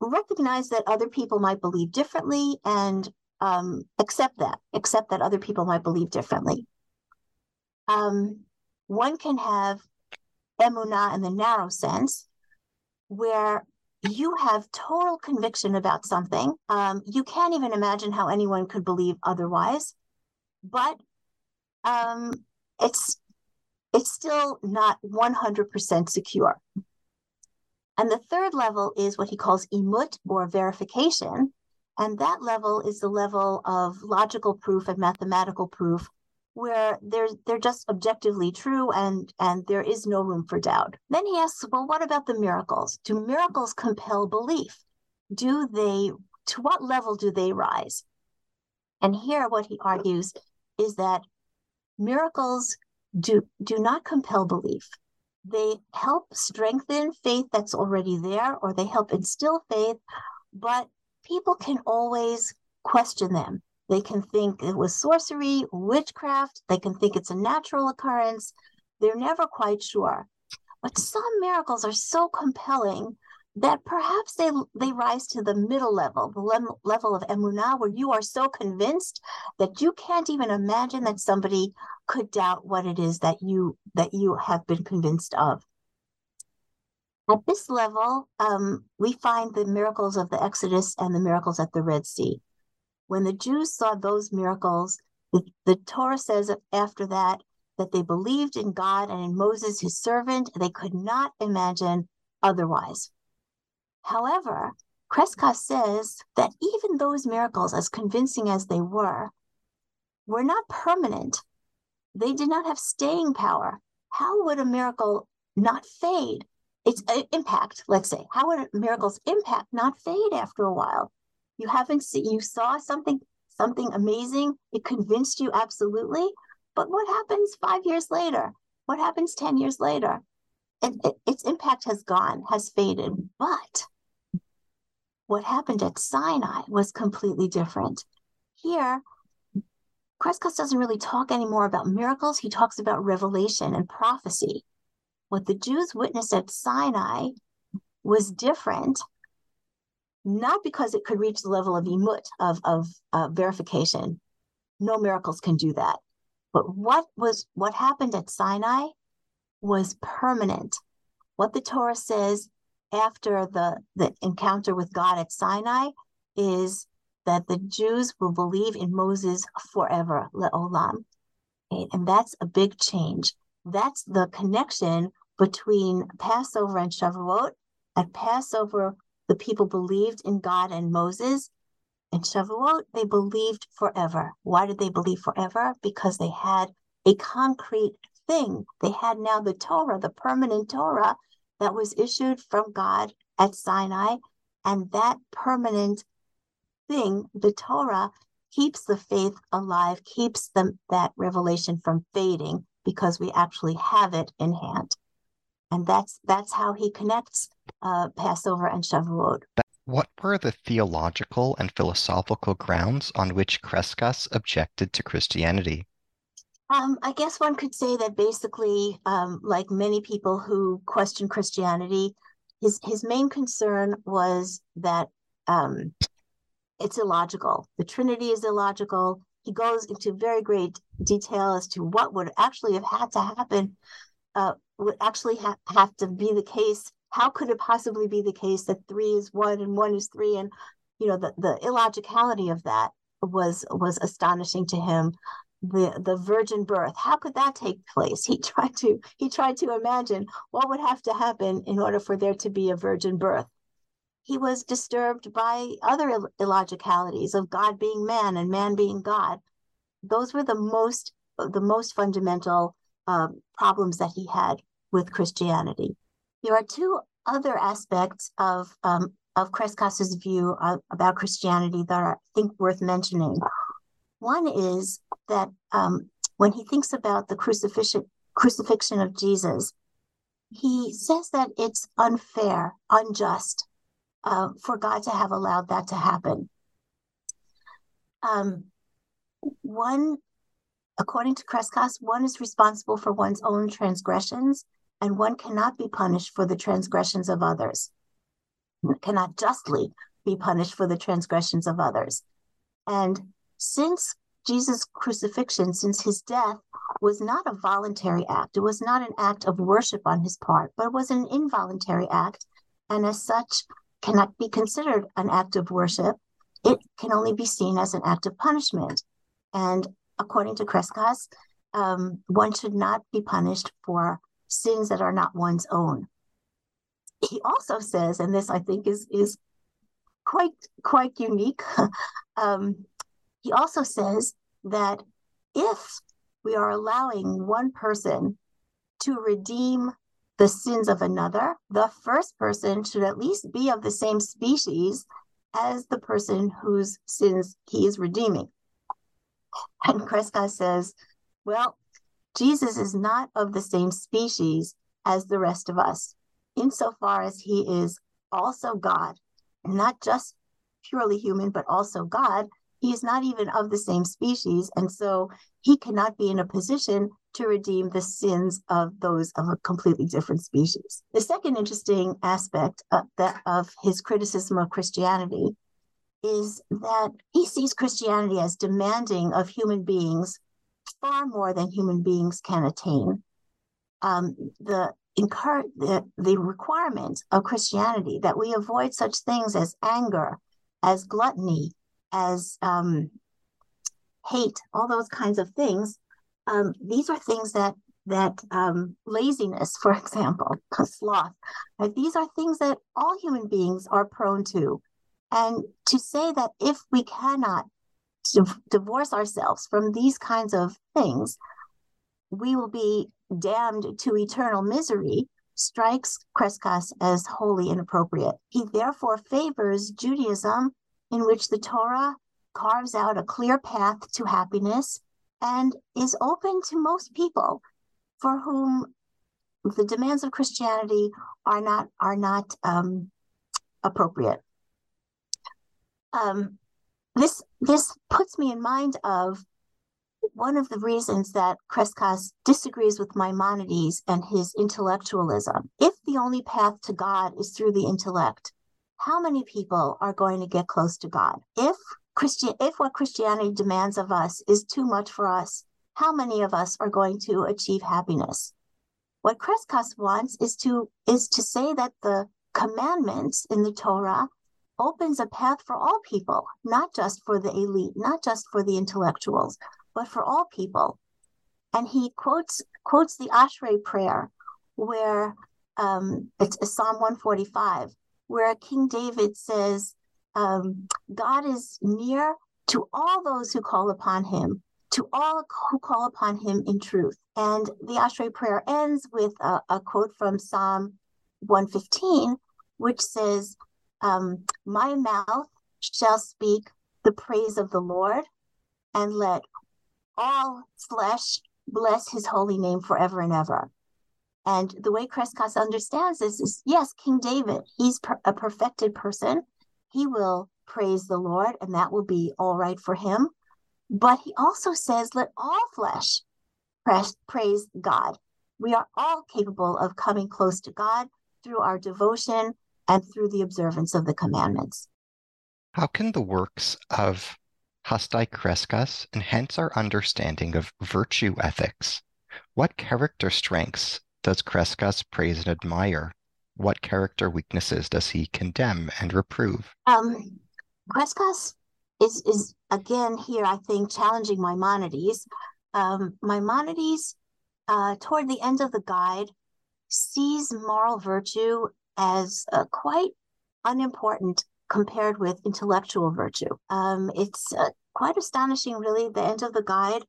[SPEAKER 3] recognize that other people might believe differently and um, accept that, accept that other people might believe differently. Um, one can have emunah in the narrow sense, where you have total conviction about something. Um, you can't even imagine how anyone could believe otherwise, but um, it's it's still not 100% secure. And the third level is what he calls emut or verification. And that level is the level of logical proof and mathematical proof where they're they're just objectively true and and there is no room for doubt. Then he asks, well, what about the miracles? Do miracles compel belief? Do they to what level do they rise? And here what he argues is that miracles do do not compel belief they help strengthen faith that's already there or they help instill faith but people can always question them they can think it was sorcery witchcraft they can think it's a natural occurrence they're never quite sure but some miracles are so compelling that perhaps they they rise to the middle level, the le- level of emunah, where you are so convinced that you can't even imagine that somebody could doubt what it is that you that you have been convinced of. At this level, um, we find the miracles of the Exodus and the miracles at the Red Sea. When the Jews saw those miracles, the, the Torah says after that that they believed in God and in Moses, his servant. They could not imagine otherwise. However, Crescas says that even those miracles, as convincing as they were, were not permanent. They did not have staying power. How would a miracle not fade? Its uh, impact, let's say, how would a miracle's impact not fade after a while? You haven't seen, you saw something, something amazing. It convinced you absolutely. But what happens five years later? What happens 10 years later? it, it, its impact has gone, has faded. But what happened at Sinai was completely different. Here, Crescas doesn't really talk anymore about miracles. He talks about revelation and prophecy. What the Jews witnessed at Sinai was different, not because it could reach the level of emut, of, of uh, verification. No miracles can do that. But what was what happened at Sinai was permanent. What the Torah says after the, the encounter with God at Sinai is that the Jews will believe in Moses forever, le'olam. And that's a big change. That's the connection between Passover and Shavuot. At Passover, the people believed in God and Moses. In Shavuot, they believed forever. Why did they believe forever? Because they had a concrete thing. They had now the Torah, the permanent Torah that was issued from God at Sinai. And that permanent thing, the Torah, keeps the faith alive, keeps them that revelation from fading because we actually have it in hand. And that's that's how he connects uh, Passover and Shavuot.
[SPEAKER 2] What were the theological and philosophical grounds on which Crescas objected to Christianity?
[SPEAKER 3] Um, I guess one could say that basically, um, like many people who question Christianity, his his main concern was that um, it's illogical. The Trinity is illogical. He goes into very great detail as to what would actually have had to happen, uh, would actually ha- have to be the case how could it possibly be the case that three is one and one is three? And you know, the, the illogicality of that was was astonishing to him. The the virgin birth, how could that take place? *laughs* He tried to he tried to imagine what would have to happen in order for there to be a virgin birth. He was disturbed by other Ill- illogicalities of God being man and man being God. Those were the most the most fundamental uh, problems that he had with Christianity. There are two other aspects of um, of Crescas's view of, about Christianity that are, I think, worth mentioning. One is that um, when he thinks about the crucifixion crucifixion of Jesus, he says that it's unfair, unjust uh, for God to have allowed that to happen. Um, one, according to Crescas, one is responsible for one's own transgressions, and one cannot be punished for the transgressions of others, cannot justly be punished for the transgressions of others. And since Jesus' crucifixion, since his death, was not a voluntary act, it was not an act of worship on his part, but it was an involuntary act, and as such, cannot be considered an act of worship. It can only be seen as an act of punishment. And according to Crescas, um, one should not be punished for sins that are not one's own. He also says, and this I think is is quite quite unique. *laughs* um, he also says that if we are allowing one person to redeem the sins of another, the first person should at least be of the same species as the person whose sins he is redeeming. And Crescas says, well, Jesus is not of the same species as the rest of us, insofar as he is also God, not just purely human, but also God. He is not even of the same species. And so he cannot be in a position to redeem the sins of those of a completely different species. The second interesting aspect of, of his criticism of Christianity is that he sees Christianity as demanding of human beings far more than human beings can attain. Um, the, the, the requirement of Christianity that we avoid such things as anger, as gluttony, as um, hate, all those kinds of things. Um, these are things that that um, laziness, for *laughs* example, sloth, right? these are things that all human beings are prone to. And to say that if we cannot divorce ourselves from these kinds of things, we will be damned to eternal misery strikes Crescas as wholly inappropriate. He therefore favors Judaism, in which the Torah carves out a clear path to happiness and is open to most people for whom the demands of Christianity are not are not um, appropriate. Um, this this puts me in mind of one of the reasons that Crescas disagrees with Maimonides and his intellectualism. If the only path to God is through the intellect, how many people are going to get close to God? If Christian, if what Christianity demands of us is too much for us, how many of us are going to achieve happiness? What Crescas wants is to is to say that the commandments in the Torah opens a path for all people, not just for the elite, not just for the intellectuals, but for all people. And he quotes quotes the Ashrei prayer, where um, it's Psalm 145, where King David says, um, God is near to all those who call upon him, to all who call upon him in truth. And the Ashrei prayer ends with a, a quote from Psalm 115, which says, um, My mouth shall speak the praise of the Lord, and let all flesh bless his holy name forever and ever. And the way Crescas understands this is yes, King David, he's per- a perfected person. He will praise the Lord, and that will be all right for him. But he also says, let all flesh praise God. We are all capable of coming close to God through our devotion and through the observance of the commandments.
[SPEAKER 2] How can the works of Hasdai Crescas enhance our understanding of virtue ethics? What character strengths does Crescas praise and admire? what character weaknesses does he condemn and reprove?
[SPEAKER 3] Um, Crescas is is again here, I think, challenging Maimonides. Um, Maimonides, uh, toward the end of the guide, sees moral virtue as uh, quite unimportant compared with intellectual virtue. Um, it's uh, quite astonishing, really, the end of the guide,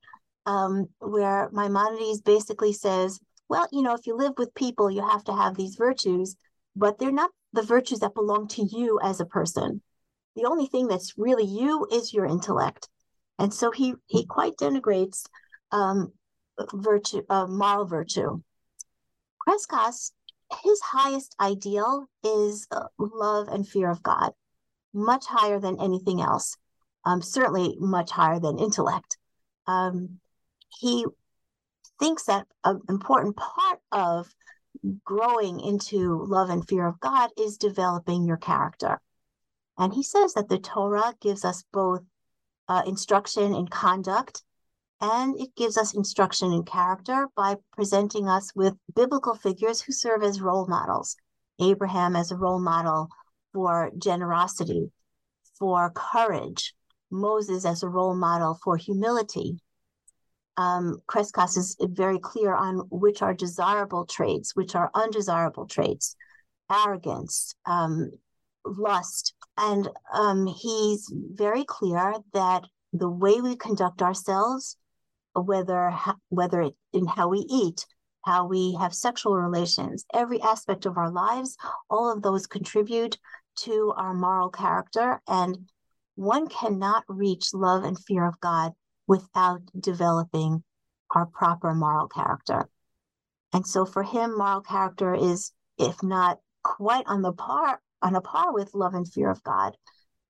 [SPEAKER 3] um, where Maimonides basically says, well, you know, if you live with people, you have to have these virtues, but they're not the virtues that belong to you as a person. The only thing that's really you is your intellect. And so he he quite denigrates um, virtue, uh, moral virtue. Crescas, his highest ideal is uh, love and fear of God, much higher than anything else. Um, certainly much higher than intellect. Um, he thinks that an important part of growing into love and fear of God is developing your character. And he says that the Torah gives us both uh, instruction in conduct and it gives us instruction in character by presenting us with biblical figures who serve as role models. Abraham as a role model for generosity, for courage, Moses as a role model for humility, um, Crescas is very clear on which are desirable traits, which are undesirable traits, arrogance, um, lust. And um, he's very clear that the way we conduct ourselves, whether whether it, in how we eat, how we have sexual relations, every aspect of our lives, all of those contribute to our moral character. And one cannot reach love and fear of God without developing our proper moral character. And so for him, moral character is, if not quite on the par on a par with love and fear of God,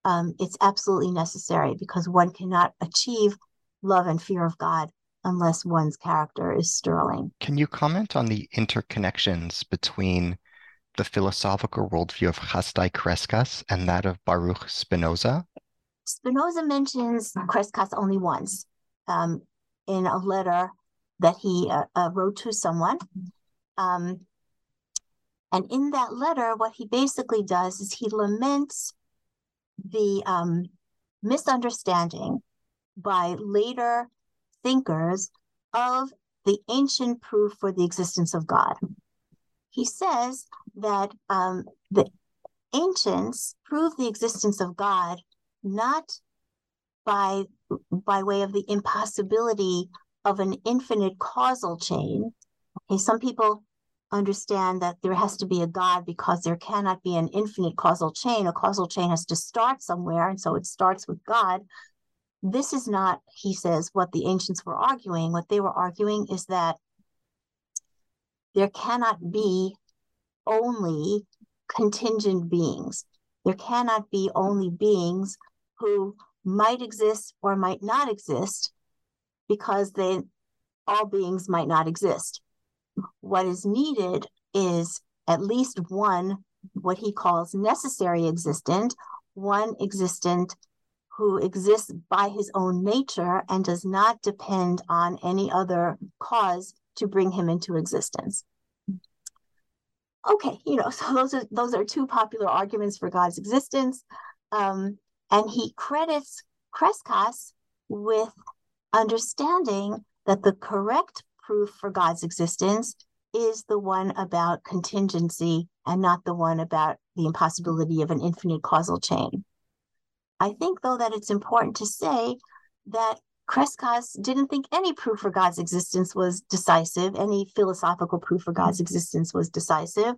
[SPEAKER 3] um, it's absolutely necessary because one cannot achieve love and fear of God unless one's character is sterling.
[SPEAKER 2] Can you comment on the interconnections between the philosophical worldview of Chasdai Crescas and that of Baruch Spinoza?
[SPEAKER 3] Spinoza mentions Crescas only once um, in a letter that he uh, uh, wrote to someone. Um, and in that letter, what he basically does is he laments the um, misunderstanding by later thinkers of the ancient proof for the existence of God. He says that um, the ancients proved the existence of God not by by way of the impossibility of an infinite causal chain. Okay, some people understand that there has to be a God because there cannot be an infinite causal chain. A causal chain has to start somewhere, and so it starts with God. This is not, he says, what the ancients were arguing. What they were arguing is that there cannot be only contingent beings. There cannot be only beings who might exist or might not exist because they all beings might not exist. What is needed is at least one, what he calls necessary existent, one existent who exists by his own nature and does not depend on any other cause to bring him into existence. Okay, you know, *laughs* so those are those are two popular arguments for God's existence. Um, and he credits Crescas with understanding that the correct proof for God's existence is the one about contingency and not the one about the impossibility of an infinite causal chain. I think, though, that it's important to say that Crescas didn't think any proof for God's existence was decisive, any philosophical proof for God's existence was decisive.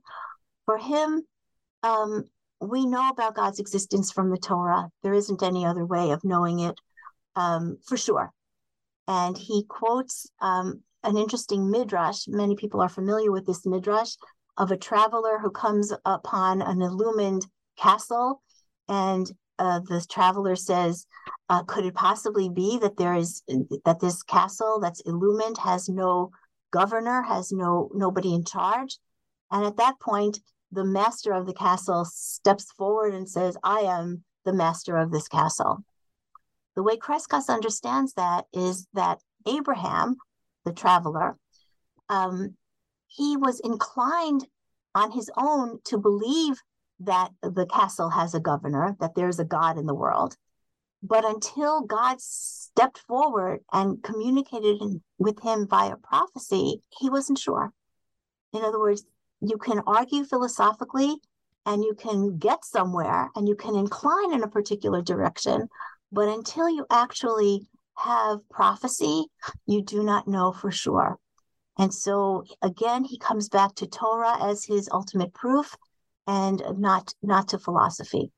[SPEAKER 3] For him, um, we know about God's existence from the Torah. There isn't any other way of knowing it um, for sure. And he quotes um, an interesting midrash. Many people are familiar with this midrash of a traveler who comes upon an illumined castle, and uh, the traveler says, uh, "Could it possibly be that there is that this castle that's illumined has no governor, has no nobody in charge?" And at that point, the master of the castle steps forward and says, I am the master of this castle. The way Crescas understands that is that Abraham, the traveler, um, he was inclined on his own to believe that the castle has a governor, that there's a God in the world. But until God stepped forward and communicated with him via prophecy, he wasn't sure. In other words, you can argue philosophically and you can get somewhere and you can incline in a particular direction, but until you actually have prophecy, you do not know for sure. And so again, he comes back to Torah as his ultimate proof and not not to philosophy.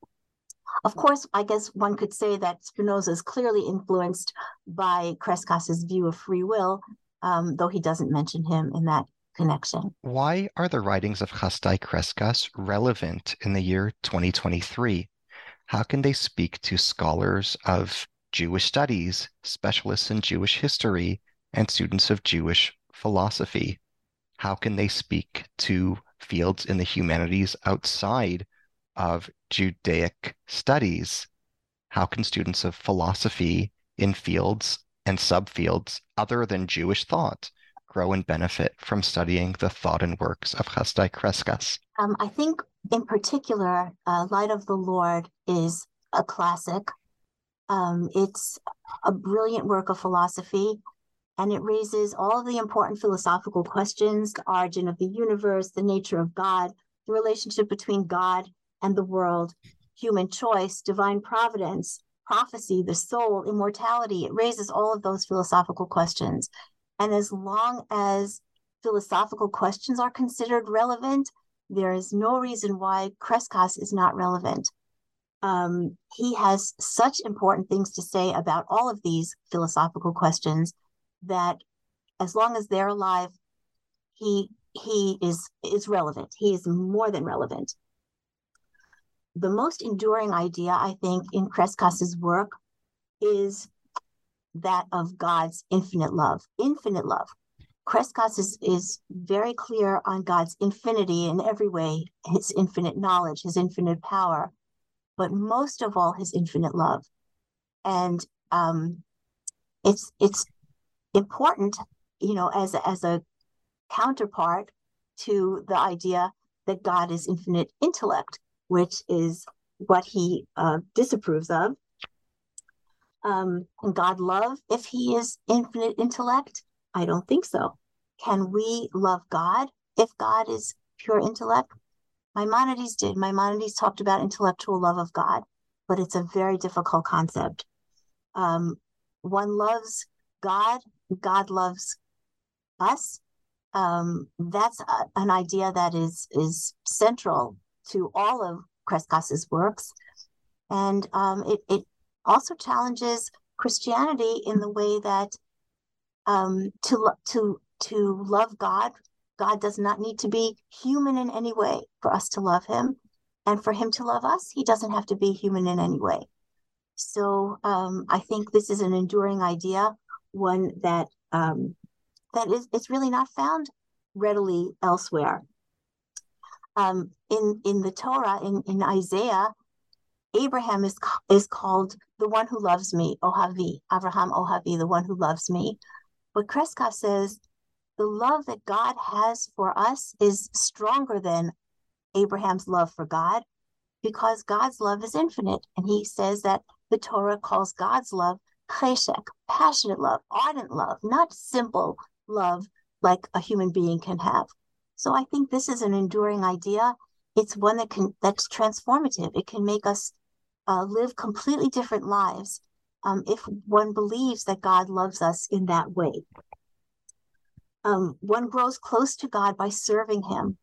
[SPEAKER 3] Of course, I guess one could say that Spinoza is clearly influenced by Crescas's view of free will, um, though he doesn't mention him in that connection.
[SPEAKER 2] Why are the writings of Hasdai Crescas relevant in the year 2023? How can they speak to scholars of Jewish studies, specialists in Jewish history, and students of Jewish philosophy? How can they speak to fields in the humanities outside of Judaic studies? How can students of philosophy in fields and subfields other than Jewish thought grow and benefit from studying the thought and works of Hasdai Crescas?
[SPEAKER 3] Um, I think, in particular, uh, Light of the Lord is a classic. Um, it's a brilliant work of philosophy, and it raises all of the important philosophical questions the origin of the universe, the nature of God, the relationship between God and the world, human choice, divine providence, prophecy, the soul, immortality. It raises all of those philosophical questions. And as long as philosophical questions are considered relevant, there is no reason why Crescas is not relevant. Um, he has such important things to say about all of these philosophical questions that as long as they're alive, he he is is relevant. He is more than relevant the most enduring idea, I think, in Crescas's work is that of God's infinite love. Infinite love. Crescas is, is very clear on God's infinity in every way, his infinite knowledge, his infinite power, but most of all, his infinite love. And um, it's it's important, you know, as a, as a counterpart to the idea that God is infinite intellect which is what he uh, disapproves of. Um, can God love if he is infinite intellect? I don't think so. Can we love God if God is pure intellect? Maimonides did. Maimonides talked about intellectual love of God, but it's a very difficult concept. Um, one loves God, God loves us. Um, that's a, an idea that is is central to all of Crescas's works. And um, it, it also challenges Christianity in the way that um, to, to, to love God, God does not need to be human in any way for us to love him. And for him to love us, he doesn't have to be human in any way. So um, I think this is an enduring idea, one that um, that is it's really not found readily elsewhere um, in in the Torah, in, in Isaiah, Abraham is is called the one who loves me, Ohavi, Abraham Ohavi, the one who loves me. But Crescas says the love that God has for us is stronger than Abraham's love for God because God's love is infinite. And he says that the Torah calls God's love cheshek, passionate love, ardent love, not simple love like a human being can have. So I think this is an enduring idea. It's one that can that's transformative. It can make us uh, live completely different lives um, if one believes that God loves us in that way. Um, one grows close to God by serving Him.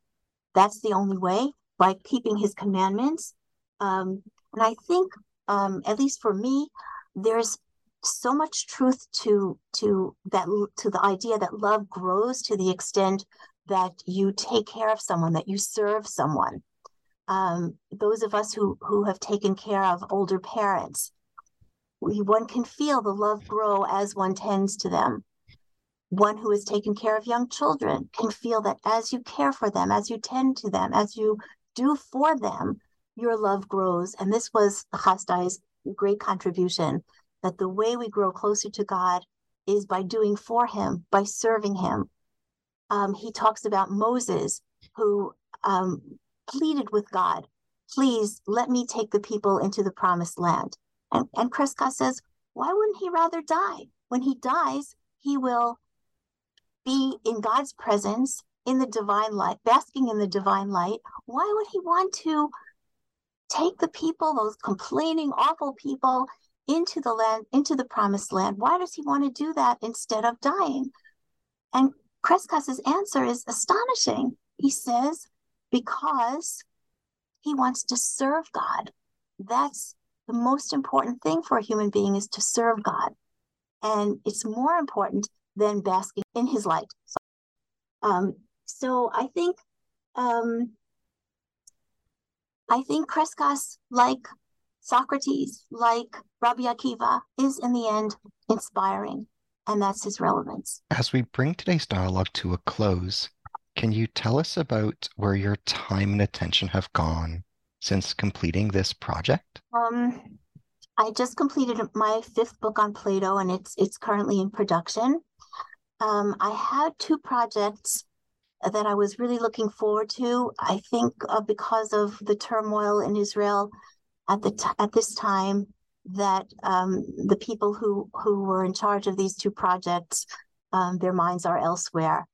[SPEAKER 3] That's the only way by keeping His commandments. Um, and I think, um, at least for me, there's so much truth to to that to the idea that love grows to the extent that you take care of someone, that you serve someone. Um, those of us who who have taken care of older parents, we, one can feel the love grow as one tends to them. One who has taken care of young children can feel that as you care for them, as you tend to them, as you do for them, your love grows. And this was Hasdai's great contribution that the way we grow closer to God is by doing for Him, by serving Him, um, he talks about Moses, who um, pleaded with God, please let me take the people into the promised land. And, and says, why wouldn't he rather die? When he dies, he will be in God's presence in the divine light, basking in the divine light. Why would he want to take the people, those complaining, awful people, into the land, into the promised land? Why does he want to do that instead of dying? And Crescas's answer is astonishing. He says, because he wants to serve God. That's the most important thing for a human being is to serve God. And it's more important than basking in his light. So, um, so I think um, I think Crescas, like Socrates, like Rabbi Akiva, is in the end inspiring, and that's his relevance.
[SPEAKER 2] As we bring today's dialogue to a close, can you tell us about where your time and attention have gone since completing this project?
[SPEAKER 3] Um, I just completed my fifth book on Plato, and it's it's currently in production. Um, I had two projects that I was really looking forward to. I think uh, because of the turmoil in Israel at the t- at this time, that um, the people who who were in charge of these two projects, um, their minds are elsewhere.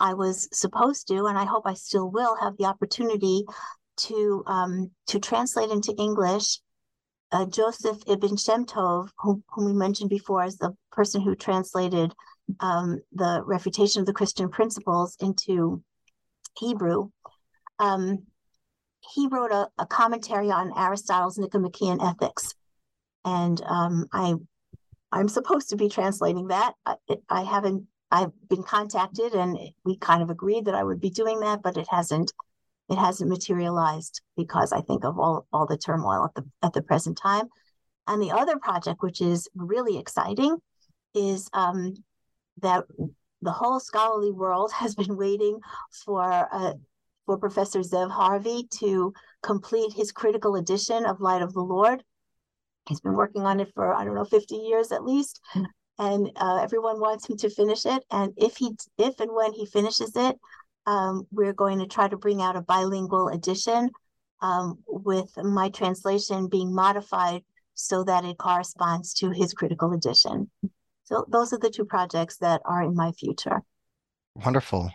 [SPEAKER 3] I was supposed to, and I hope I still will, have the opportunity to um, to translate into English uh, Joseph Ibn Shem Tov, whom, whom, we mentioned before as the person who translated um, the refutation of the Christian principles into Hebrew. Um, he wrote a, a, commentary on Aristotle's Nicomachean Ethics, and um, I I'm supposed to be translating that. I, I haven't. I've been contacted, and we kind of agreed that I would be doing that, but it hasn't it hasn't materialized because I think of all all the turmoil at the at the present time. And the other project, which is really exciting, is um, that the whole scholarly world *laughs* has been waiting for uh, for Professor Zev Harvey to complete his critical edition of Light of the Lord. He's been working on it for I don't know 50 years at least, mm. and uh, everyone wants him to finish it. And if he if and when he finishes it, um, we're going to try to bring out a bilingual edition um, with my translation being modified so that it corresponds to his critical edition. So those are the two projects that are in my future.
[SPEAKER 2] Wonderful.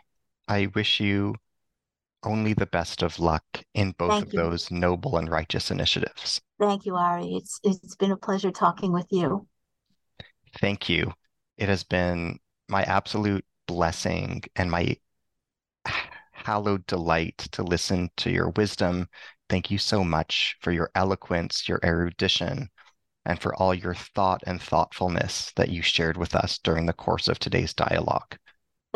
[SPEAKER 2] I wish you only the best of luck in both Thank of you. those noble and righteous initiatives.
[SPEAKER 3] Thank you, Ari. It's it's been a pleasure talking with you.
[SPEAKER 2] Thank you. It has been my absolute blessing and my hallowed delight to listen to your wisdom. Thank you so much for your eloquence, your erudition, and for all your thought and thoughtfulness that you shared with us during the course of today's dialogue.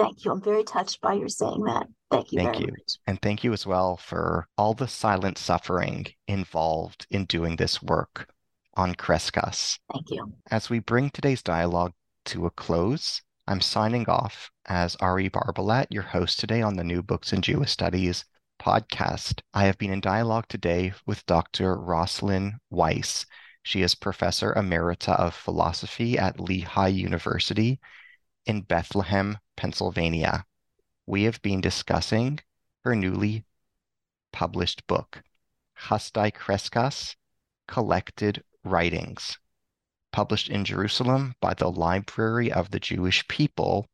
[SPEAKER 3] Thank you. I'm very touched by your saying that. Thank you.
[SPEAKER 2] Thank you.
[SPEAKER 3] Much.
[SPEAKER 2] And thank you as well for all the silent suffering involved in doing this work on Crescas.
[SPEAKER 3] Thank you.
[SPEAKER 2] As we bring today's dialogue to a close, I'm signing off as Ari Barbalat, your host today on the New Books in Jewish Studies podcast. I have been in dialogue today with Dr. Roslyn Weiss. She is Professor Emerita of Philosophy at Lehigh University in Bethlehem, Pennsylvania. We have been discussing her newly published book, Hasdai Crescas Collected Writings published in Jerusalem by the Library of the Jewish People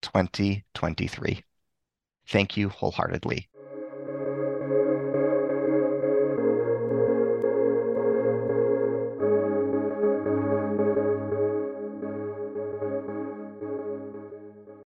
[SPEAKER 2] 2023. Thank you wholeheartedly.